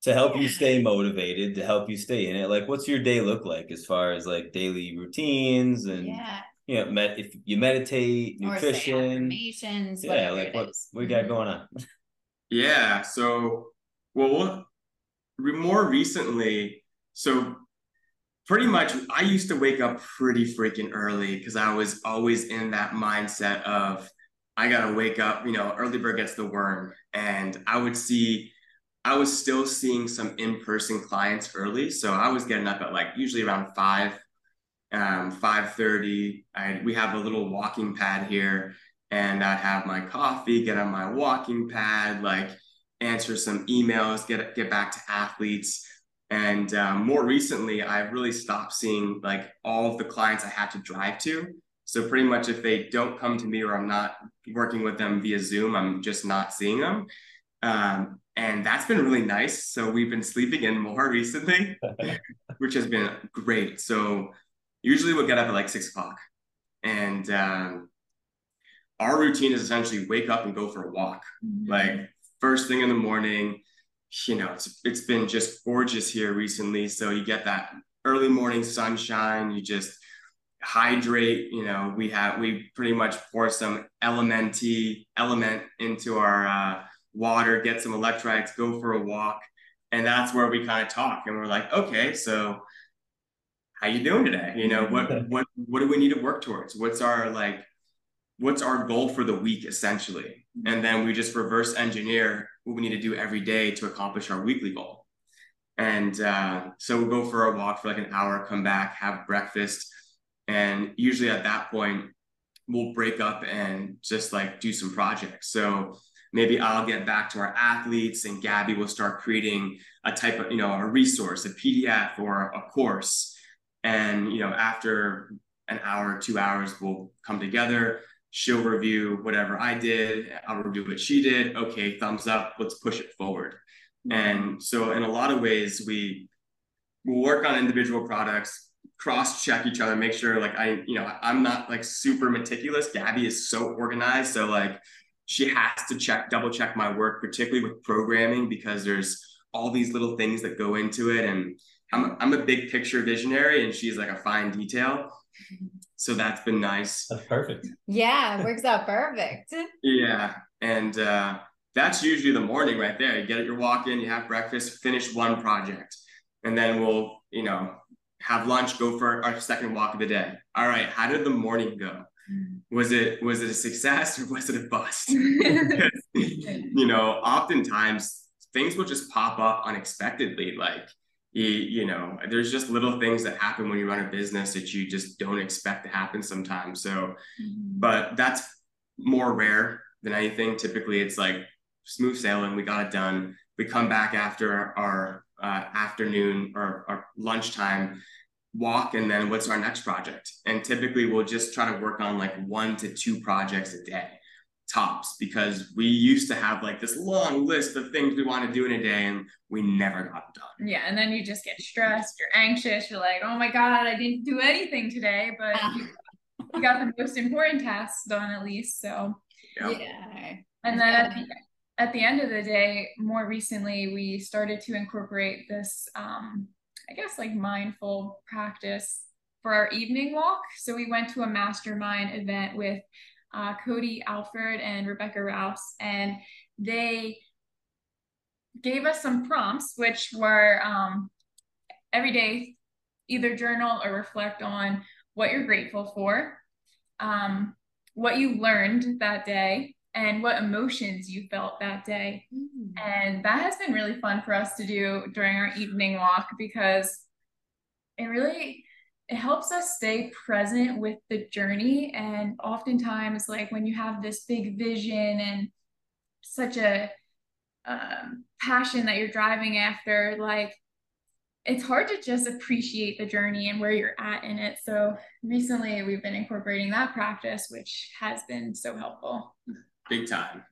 to help you stay motivated, to help you stay in it? Like, what's your day look like as far as like daily routines and yeah. you know, med- if you meditate, nutrition, yeah, like what we got mm-hmm. going on? Yeah. So, well, more recently, so pretty much I used to wake up pretty freaking early because I was always in that mindset of I gotta wake up, you know, early bird gets the worm. And I would see, I was still seeing some in-person clients early. So I was getting up at like usually around five, um, 5.30. I we have a little walking pad here and I'd have my coffee, get on my walking pad, like answer some emails, get get back to athletes. And um, more recently, I've really stopped seeing like all of the clients I had to drive to. So pretty much if they don't come to me or I'm not working with them via Zoom, I'm just not seeing them. Um, and that's been really nice. So we've been sleeping in more recently, which has been great. So usually we'll get up at like six o'clock. And um, our routine is essentially wake up and go for a walk. Mm-hmm. Like first thing in the morning, you know, it's, it's been just gorgeous here recently. So you get that early morning sunshine, you just hydrate you know we have we pretty much pour some LMNT element into our uh, water get some electrolytes go for a walk and that's where we kind of talk and we're like okay so how you doing today? You know what what what do we need to work towards? What's our like what's our goal for the week essentially? And then we just reverse engineer what we need to do every day to accomplish our weekly goal. And uh, so we'll go for a walk for like an hour come back have breakfast and usually at that point, we'll break up and just like do some projects. So maybe I'll get back to our athletes and Gabby will start creating a type of, you know, a resource, a PDF or a course. And, you know, after an hour, two hours, we'll come together. She'll review whatever I did. I'll review what she did. Okay, thumbs up. Let's push it forward. And so, in a lot of ways, we will work on individual products, cross check each other, make sure like I, you know, I'm not like super meticulous. Gabby is so organized. So like she has to check, double check my work, particularly with programming, because there's all these little things that go into it. And I'm, a, I'm a big picture visionary and she's like a fine detail. So that's been nice. That's perfect. Yeah, works out perfect. yeah. And uh, that's usually the morning right there. You get at your walk in, you have breakfast, finish one project. And then we'll, you know, have lunch, go for our second walk of the day. All right, how did the morning go? Was it was it a success or was it a bust? you know, oftentimes things will just pop up unexpectedly. Like you, know, there's just little things that happen when you run a business that you just don't expect to happen sometimes. So, mm-hmm. but that's more rare than anything. Typically, it's like smooth sailing. We got it done. We come back after our uh, afternoon or, or lunchtime walk and then what's our next project and typically we'll just try to work on like one to two projects a day tops because we used to have like this long list of things we want to do in a day and we never got done. Yeah, and then you just get stressed, you're anxious, you're like, oh my God, I didn't do anything today, but you, you got the most important tasks done at least. So yep. yeah. And then at the, at the end of the day, more recently, we started to incorporate this, um, I guess, like mindful practice for our evening walk. So we went to a mastermind event with uh, Cody Alford and Rebecca Rouse, and they gave us some prompts, which were um, every day either journal or reflect on what you're grateful for, um, what you learned that day, and what emotions you felt that day. Mm. And that has been really fun for us to do during our evening walk because it really it helps us stay present with the journey and oftentimes like when you have this big vision and such a um, passion that you're driving after like it's hard to just appreciate the journey and where you're at in it so recently we've been incorporating that practice which has been so helpful big time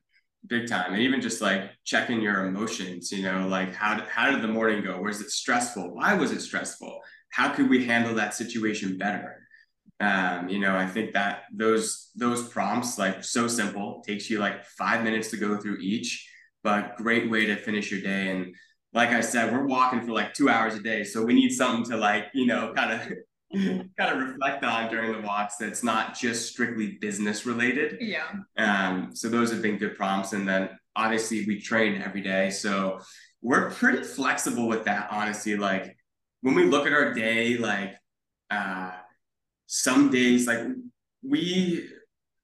big time. And even just like checking your emotions you know like how how did the morning go? Was it stressful? Why was it stressful? How could we handle that situation better? Um, you know i think that those those prompts like so simple takes you like five minutes to go through each but great way to finish your day. And like i said we're walking for like two hours a day. So we need something to like you know kind of kind of reflect on during the walks that's not just strictly business related. Yeah. Um so those have been good prompts and then obviously we train every day so we're pretty flexible with that honestly. Like when we look at our day, like uh, some days, like we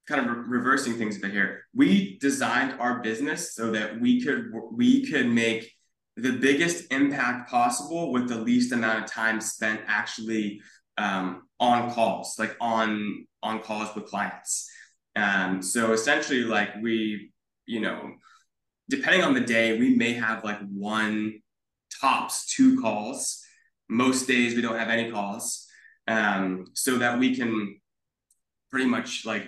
kind of re- reversing things a bit here. We designed our business so that we could we could make the biggest impact possible with the least amount of time spent actually um, on calls, like on on calls with clients. Um, so essentially, like we, you know, depending on the day, we may have like one tops two calls most days we don't have any calls, um, so that we can pretty much like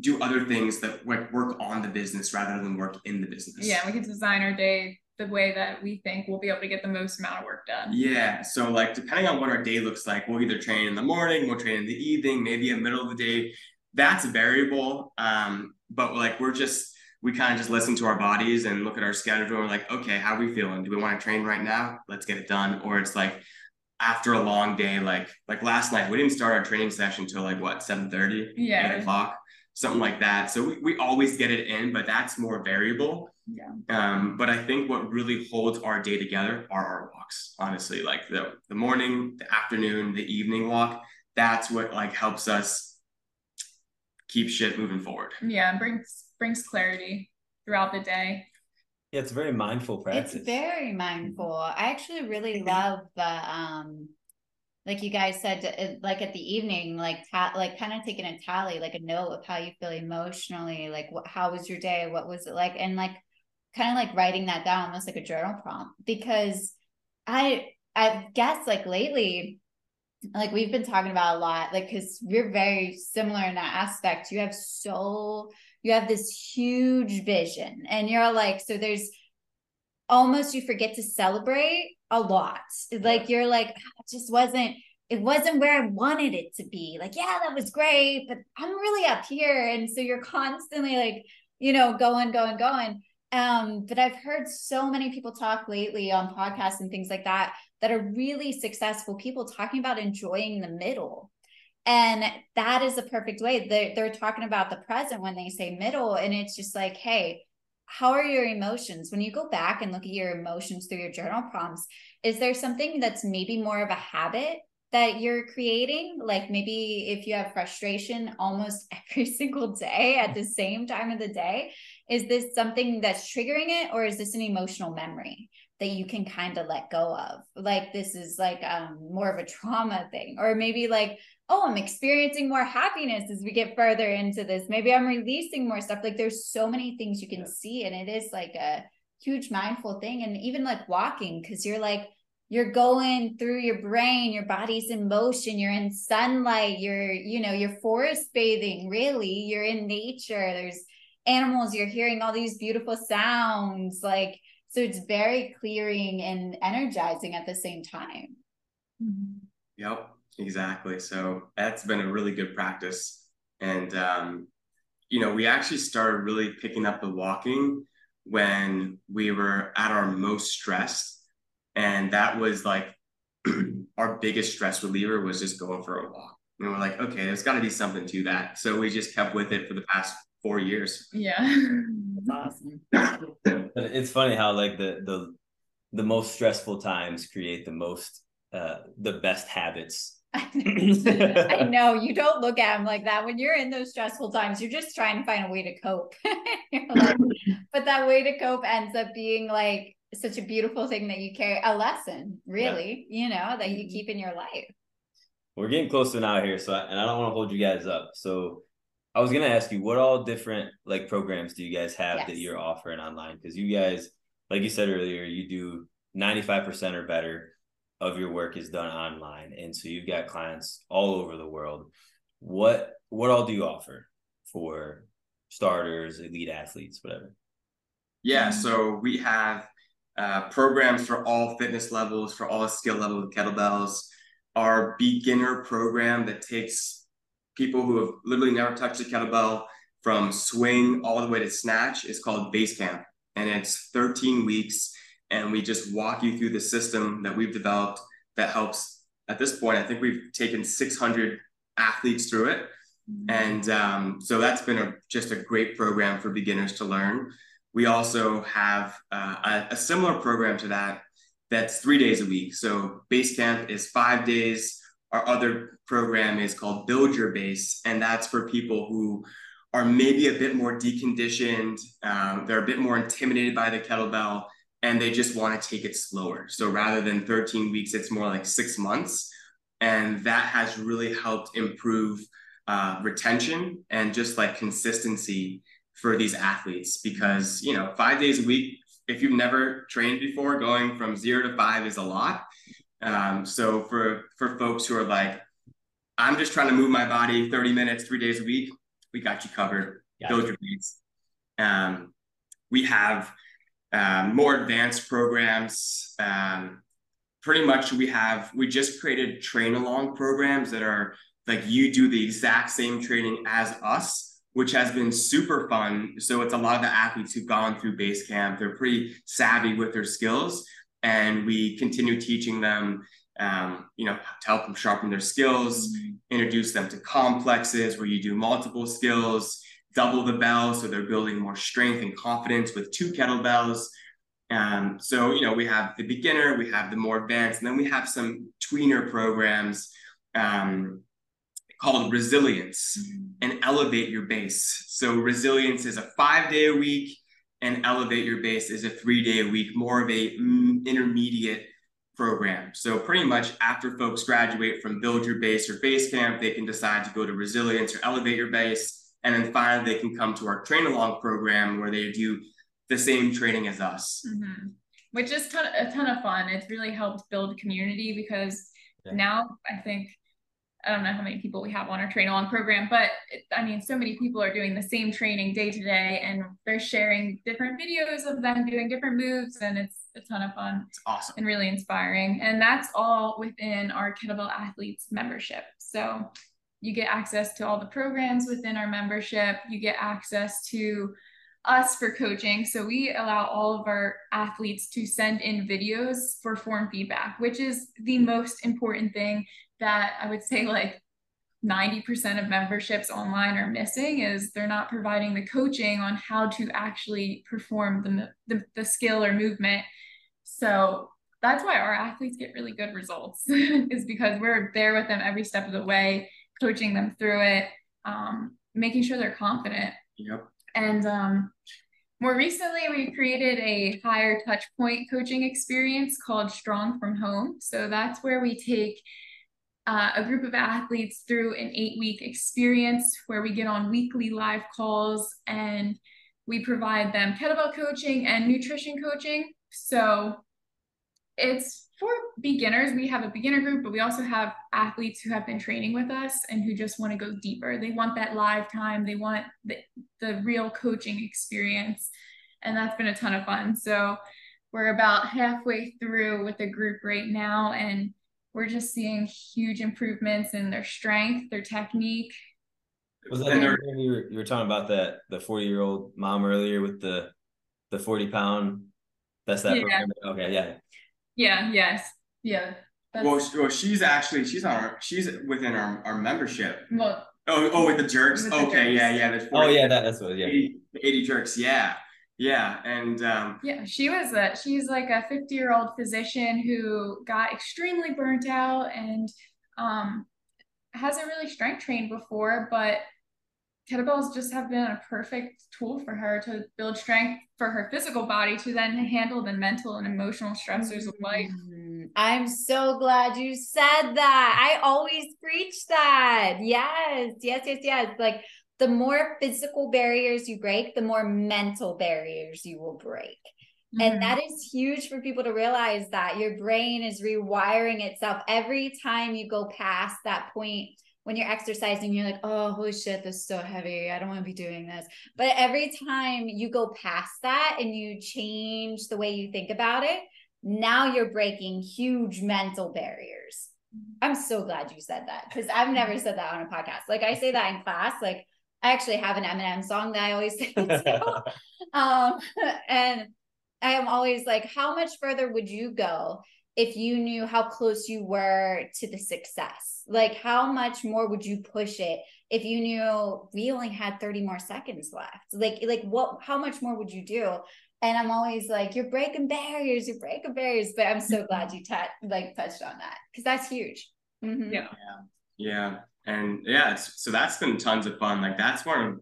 do other things that like work on the business rather than work in the business. Yeah, we can design our day the way that we think we'll be able to get the most amount of work done. Yeah. So like depending on what our day looks like, we'll either train in the morning, we'll train in the evening, maybe in the middle of the day. That's variable. Um, but like we're just we kind of just listen to our bodies and look at our schedule and we're like, okay, how are we feeling? Do we want to train right now? Let's get it done. Or it's like, after a long day, like like last night, we didn't start our training session until like what, 7 30, yeah. 8 o'clock, something like that. So we, we always get it in, but that's more variable. Yeah. Um, but I think what really holds our day together are our walks, honestly. Like the the morning, the afternoon, the evening walk. That's what like helps us keep shit moving forward. Yeah, brings brings clarity throughout the day. Yeah, it's very mindful practice. It's very mindful. I actually really love the um like you guys said uh, like at the evening like ta- like kind of taking a tally like a note of how you feel emotionally like what, how was your day what was it like and like kind of like writing that down almost like a journal prompt because i i guess like lately like we've been talking about a lot like because we're very similar in that aspect. You have so you have this huge vision and you're like so there's almost you forget to celebrate a lot. Like you're like ah, it just wasn't it wasn't where i wanted it to be. Like yeah that was great but i'm really up here. And so you're constantly like you know going going going um but i've heard so many people talk lately on podcasts and things like that that are really successful people talking about enjoying the middle and that is a perfect way. They're, they're talking about the present when they say middle. And it's just like, hey, how are your emotions? When you go back and look at your emotions through your journal prompts, is there something that's maybe more of a habit that you're creating? Like maybe if you have frustration almost every single day at the same time of the day, is this something that's triggering it or is this an emotional memory? that you can kind of let go of like this is like um more of a trauma thing or maybe like oh, I'm experiencing more happiness as we get further into this. Maybe I'm releasing more stuff. Like there's so many things you can yeah. see, and it is like a huge mindful thing. And even like walking, because you're like, you're going through your brain, your body's in motion, you're in sunlight, you're, you know, you're forest bathing, really, you're in nature. There's animals, you're hearing all these beautiful sounds. Like, so it's very clearing and energizing at the same time. Mm-hmm. Yep, exactly. So that's been a really good practice. And, um, you know, we actually started really picking up the walking when we were at our most stressed. And that was like our biggest stress reliever was just going for a walk. And we're like, okay, there's got to be something to that. So we just kept with it for the past four years. Yeah. That's awesome. it's funny how like the the the most stressful times create the most uh the best habits I know you don't look at them like that when you're in those stressful times. You're just trying to find a way to cope. like, but that way to cope ends up being like such a beautiful thing that you carry a lesson, really, yeah. you know, that you mm-hmm. keep in your life. We're getting close to now here, so I, and I don't want to hold you guys up. So I was gonna ask you, what all different like programs do you guys have yes. that you're offering online? Because you guys, like you said earlier, you do 95% or better of your work is done online and so you've got clients all over the world what what all do you offer for starters elite athletes whatever yeah so we have uh, programs for all fitness levels for all skill levels kettlebells our beginner program that takes people who have literally never touched a kettlebell from swing all the way to snatch is called base camp and it's 13 weeks and we just walk you through the system that we've developed that helps. At this point, I think we've taken 600 athletes through it, mm-hmm. and um, so that's been a, just a great program for beginners to learn. We also have uh, a, a similar program to that that's three days a week. So base camp is five days. Our other program is called Build Your Base, and that's for people who are maybe a bit more deconditioned. Um, they're a bit more intimidated by the kettlebell, and they just want to take it slower. So rather than 13 weeks, it's more like six months. And that has really helped improve uh, retention and just like consistency for these athletes because, you know, five days a week, if you've never trained before, going from zero to five is a lot. Um, so for for folks who are like, I'm just trying to move my body 30 minutes, three days a week, we got you covered. Got Build Your Base. Um, we have um, more advanced programs. Um, pretty much we have, we just created train along programs that are like you do the exact same training as us, which has been super fun. So it's a lot of the athletes who've gone through base camp. They're pretty savvy with their skills. And we continue teaching them um, you know, to help them sharpen their skills, mm-hmm. introduce them to complexes where you do multiple skills, double the bell. So they're building more strength and confidence with two kettlebells. Um, so, you know, we have the beginner, we have the more advanced, and then we have some tweener programs um, called Resilience mm-hmm. and Elevate Your Base. So, Resilience is a five day a week, and Elevate Your Base is a three day a week, more of a mm, intermediate program. So, pretty much after folks graduate from Build Your Base or Base Camp, they can decide to go to Resilience or Elevate Your Base and then finally, they can come to our train along program where they do the same training as us. Mm-hmm. Which is ton, a ton of fun. It's really helped build community because yeah. now I think I don't know how many people we have on our train along program, but it, I mean, so many people are doing the same training day to day and they're sharing different videos of them doing different moves, and it's a ton of fun. It's awesome and really inspiring. And that's all within our Kettlebell Athletes membership. So you get access to all the programs within our membership. You get access to us for coaching. So we allow all of our athletes to send in videos for form feedback, which is the most important thing that I would say like 90% of memberships online are missing is they're not providing the coaching on how to actually perform the, the, the skill or movement. So that's why our athletes get really good results is because we're there with them every step of the way coaching them through it, um, making sure they're confident. Yep. And um, more recently, we created a higher touch point coaching experience called Strong from Home. So that's where we take uh, a group of athletes through an eight week experience where we get on weekly live calls and we provide them kettlebell coaching and nutrition coaching. So it's for beginners. We have a beginner group, but we also have athletes who have been training with us and who just want to go deeper. They want that live time. They want the, the real coaching experience. And that's been a ton of fun. So we're about halfway through with the group right now. And we're just seeing huge improvements in their strength, their technique. Was that you were, you were talking about that the 40 year old mom earlier with the the 40 pound that's that Yeah. program? Okay, yeah. Yeah, yes. Yeah. That's, Well, sh- well, she's actually she's on our she's within our, our membership. well, Oh, oh, with the jerks. With the okay, jerks. yeah, yeah. There's Oh yeah, that, that's what yeah. 80, 80 jerks. Yeah, yeah, and um, Yeah, she was a she's like a 50 year old physician who got extremely burnt out and um hasn't really strength trained before, but kettlebells just have been a perfect tool for her to build strength for her physical body to then handle the mental and emotional stressors of life. Mm, I'm so glad you said that. I always preach that. Yes, yes, yes, yes. Like the more physical barriers you break, the more mental barriers you will break. Mhm. And that is huge for people to realize that your brain is rewiring itself every time you go past that point when you're exercising. You're like, oh, holy shit, this is so heavy. I don't want to be doing this. But every time you go past that and you change the way you think about it, now you're breaking huge mental barriers. I'm so glad you said that because I've never said that on a podcast. Like I say that in class. Like I actually have an Eminem song that I always say. too. um, and I am always like, how much further would you go if you knew how close you were to the success? Like, how much more would you push it if you knew we only had 30 more seconds left? Like, like what, how much more would you do? And I'm always like, you're breaking barriers, you're breaking barriers. But I'm so glad you ta- like touched on that because that's huge. Mhm. Yeah. yeah, and yeah, so that's been tons of fun. Like that's one of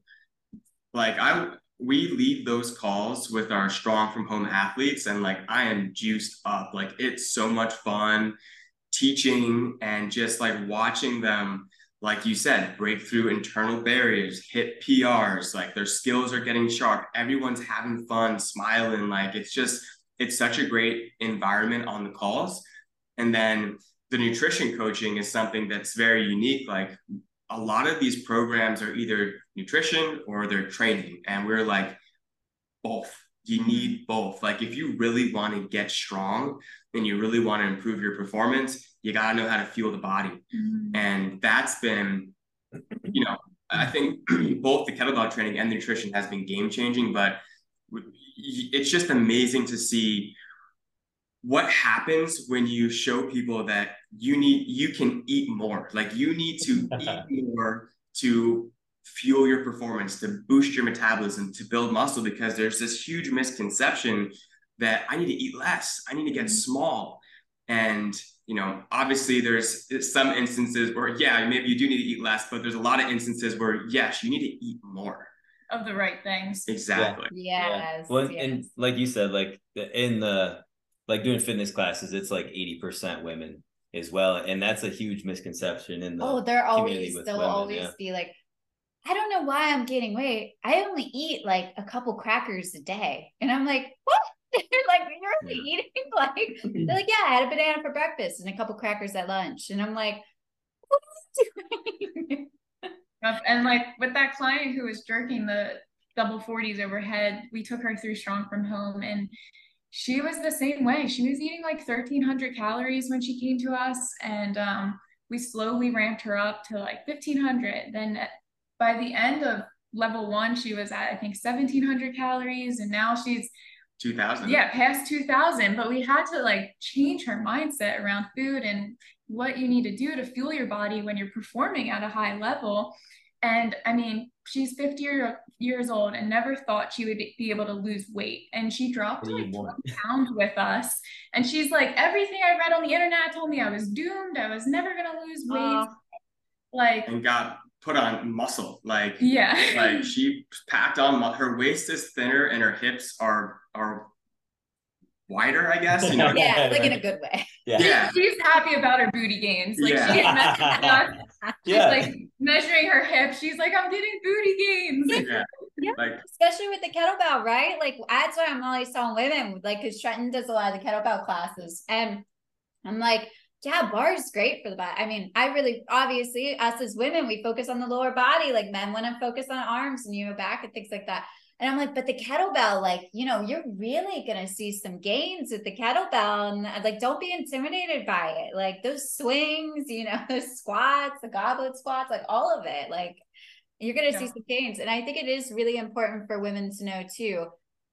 like I we lead those calls with our strong from home athletes, and like I am juiced up. Like it's so much fun teaching and just like watching them like you said break through internal barriers hit prs like their skills are getting sharp everyone's having fun smiling like it's just it's such a great environment on the calls and then the nutrition coaching is something that's very unique like a lot of these programs are either nutrition or they're training and we're like both. You need both. Like if you really want to get strong and you really want to improve your performance you got to know how to fuel the body. Mhm. and that's been you know i think both the kettlebell training and the nutrition has been game changing but it's just amazing to see what happens when you show people that you need you can eat more like you need to eat more to fuel your performance to boost your metabolism to build muscle because there's this huge misconception that i need to eat less i need to get mm-hmm. small and you know obviously there's some instances where yeah maybe you do need to eat less but there's a lot of instances where yes you need to eat more Of the right things. exactly Yeah. Yes. Well, yes. and like you said, like in the like doing fitness classes, it's like eighty percent women as well, and that's a huge misconception in the. Oh, there community always with they'll women, always yeah. be like, I don't know why I'm gaining weight. I only eat like a couple crackers a day, and I'm like, what? They're like, you're only eating like they're like, yeah, I had a banana for breakfast and a couple crackers at lunch, and I'm like, what are you doing? And like with that client who was jerking the double 40s overhead, we took her through Strong from Home and she was the same way. She was eating like 1300 calories when she came to us and um, we slowly ramped her up to like 1500. Then by the end of level one, she was at I think 1700 calories and now she's 2000 yeah past 2000 but we had to like change her mindset around food and what you need to do to fuel your body when you're performing at a high level and i mean she's 50 year, years old and never thought she would be able to lose weight and she dropped like Need more. 20 pounds with us and she's like everything i read on the internet told me i was doomed i was never going to lose weight Aw. like and got put on muscle like yeah like she packed on her waist is thinner and her hips are are wider i guess you know yeah, like in a good way. yeah. yeah she's happy about her booty gains like Yeah. she's messaging She's Yeah. like measuring her hips. She's like, I'm getting booty gains. yeah Yeah. like Especially with the kettlebell, right? Like that's why I'm always telling women, like, because Trenton does a lot of the kettlebell classes, and I'm like, yeah, barre is great for the body. I mean, I really obviously us as women, we focus on the lower body. Like men want to focus on arms and you know back and things like that. And I'm like, but the kettlebell, like, you know, you're really gonna see some gains with the kettlebell. And uh, like, don't be intimidated by it. Like those swings, you know, those squats, the goblet squats, like all of it. Like you're gonna yeah. see some gains. And I think it is really important for women to know too.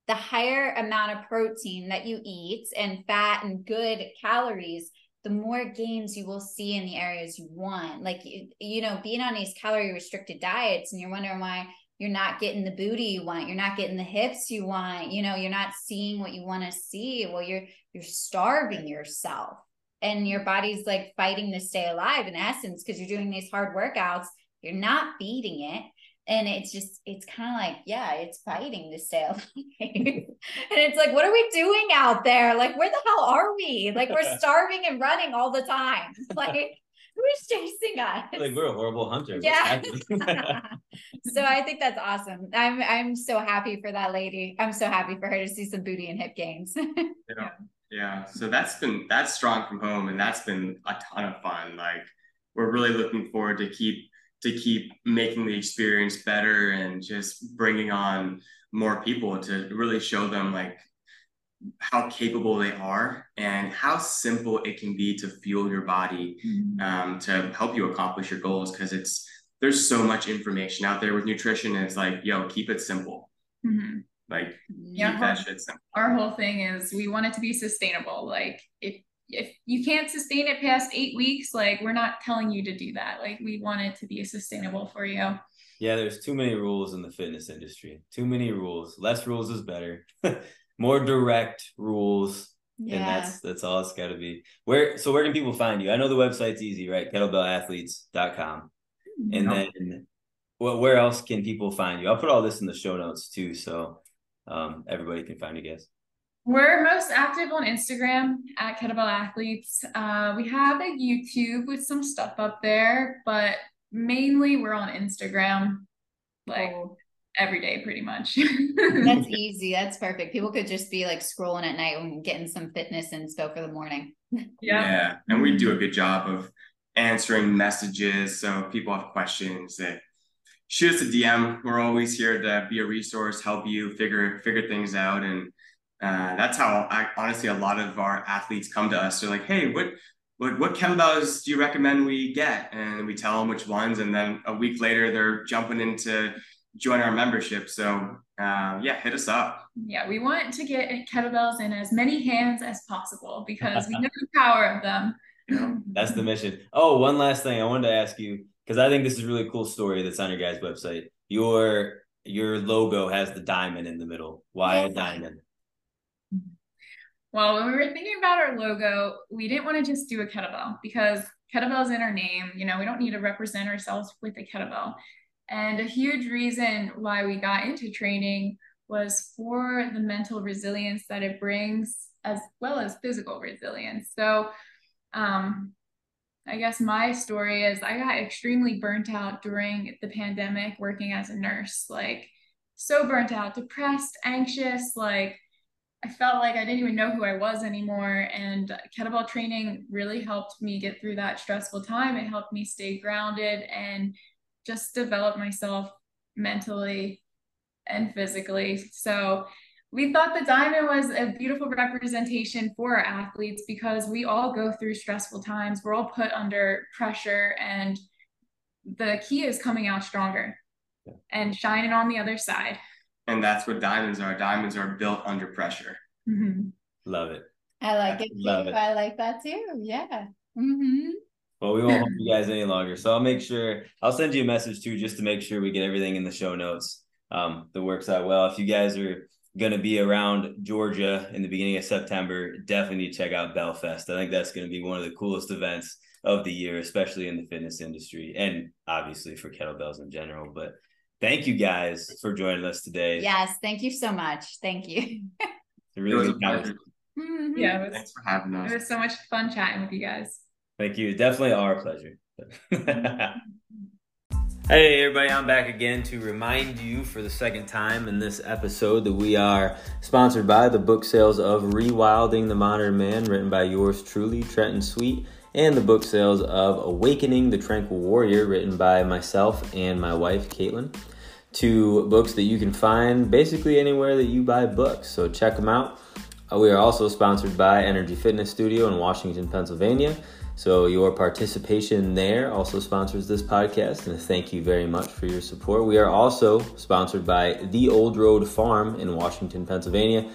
The higher amount of protein that you eat and fat and good calories, the more gains you will see in the areas you want. Like, you, you know, being on these calorie restricted diets and you're wondering why you're not getting the booty you want, you're not getting the hips you want, you know, you're not seeing what you want to see. Well, you're, you're starving yourself. And your body's like fighting to stay alive in essence because you're doing these hard workouts. You're not beating it. And it's just it's kind of like yeah it's fighting to stay alive. And it's like what are we doing out there? Like where the hell are we? Like we're starving and running all the time. Like who's chasing us? Like we're a horrible hunter. Yeah. so i think that's awesome. I'm i'm so happy for that lady. I'm so happy for her to see some booty and hip gains. Yeah. Yeah. So that's been that's strong from home and that's been a ton of fun. Like we're really looking forward to keep to keep making the experience better and just bringing on more people to really show them like how capable they are and how simple it can be to fuel your body mm-hmm. um, to help you accomplish your goals because it's there's so much information out there with nutrition and it's like yo keep it simple mm-hmm. like yeah, that shit simple our whole thing is we want it to be sustainable like if if you can't sustain it past eight weeks, like we're not telling you to do that. Like we want it to be sustainable for you. Yeah, there's too many rules in the fitness industry. Too many rules. Less rules is better. More direct rules. Yeah. And that's that's all it's gotta be. Where so where can people find you? I know the website's easy, right? Kettlebellathletes.com. Mm-hmm. And then well, where else can people find you? I'll put all this in the show notes too, so um, everybody can find you guys. We're most active on Instagram at Kettlebell Athletes. Uh, we have a YouTube with some stuff up there, but mainly we're on Instagram, like oh. Every day, pretty much. That's easy. That's perfect. People could just be like scrolling at night and getting some fitness inspo for the morning. Yeah. Yeah. And we do a good job of answering messages. So if people have questions that shoot us a DM. We're always here to be a resource, help you figure figure things out and uh, that's how I, honestly a lot of our athletes come to us. They're like, "Hey, what what what kettlebells do you recommend we get?" And we tell them which ones, and then a week later they're jumping into join our membership. So uh, yeah, hit us up. Yeah, we want to get kettlebells in as many hands as possible because we know the power of them. That's the mission. Oh, one last thing I wanted to ask you because I think this is a really cool story that's on your guys' website. Your your logo has the diamond in the middle. Why a diamond? Well, when we were thinking about our logo, we didn't want to just do a kettlebell because kettlebell is in our name. You know, we don't need to represent ourselves with a kettlebell. And a huge reason why we got into training was for the mental resilience that it brings, as well as physical resilience. So, um, I guess my story is I got extremely burnt out during the pandemic working as a nurse, like so burnt out, depressed, anxious, like I felt like I didn't even know who I was anymore. And kettlebell training really helped me get through that stressful time. It helped me stay grounded and just develop myself mentally and physically. So we thought the diamond was a beautiful representation for our athletes because we all go through stressful times. We're all put under pressure, and the key is coming out stronger and shining on the other side. And that's what diamonds are. Diamonds are built under pressure. Mm-hmm. Love it. I like it too. Love it. I like that too. Yeah. Mm-hmm. Well, we won't hold you guys any longer. So I'll make sure I'll send you a message too, just to make sure we get everything in the show notes um, that works out well. If you guys are going to be around Georgia in the beginning of September, definitely check out BellFest. I think that's going to be one of the coolest events of the year, especially in the fitness industry and obviously for kettlebells in general. But thank you guys for joining us today. Yes, thank you so much. Thank you. really it mm-hmm. Yeah, was, thanks for having us. It was so much fun chatting with you guys. Thank you. Definitely our pleasure. Hey everybody, I'm back again to remind you for the second time in this episode that we are sponsored by the book sales of Rewilding the Modern Man, written by yours truly, Trenton Sweet, and the book sales of Awakening the Tranquil Warrior, written by myself and my wife, Caitlin. Two books that you can find basically anywhere that you buy books. So check them out. Uh, we are also sponsored by Energy Fitness Studio in Washington, Pennsylvania. So your participation there also sponsors this podcast, and thank you very much for your support. We are also sponsored by The Old Road Farm in Washington, Pennsylvania,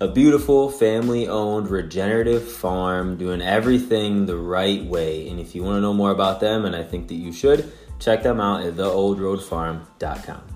a beautiful family-owned regenerative farm doing everything the right way. And if you want to know more about them, and I think that you should, check them out at theoldroadfarm.com.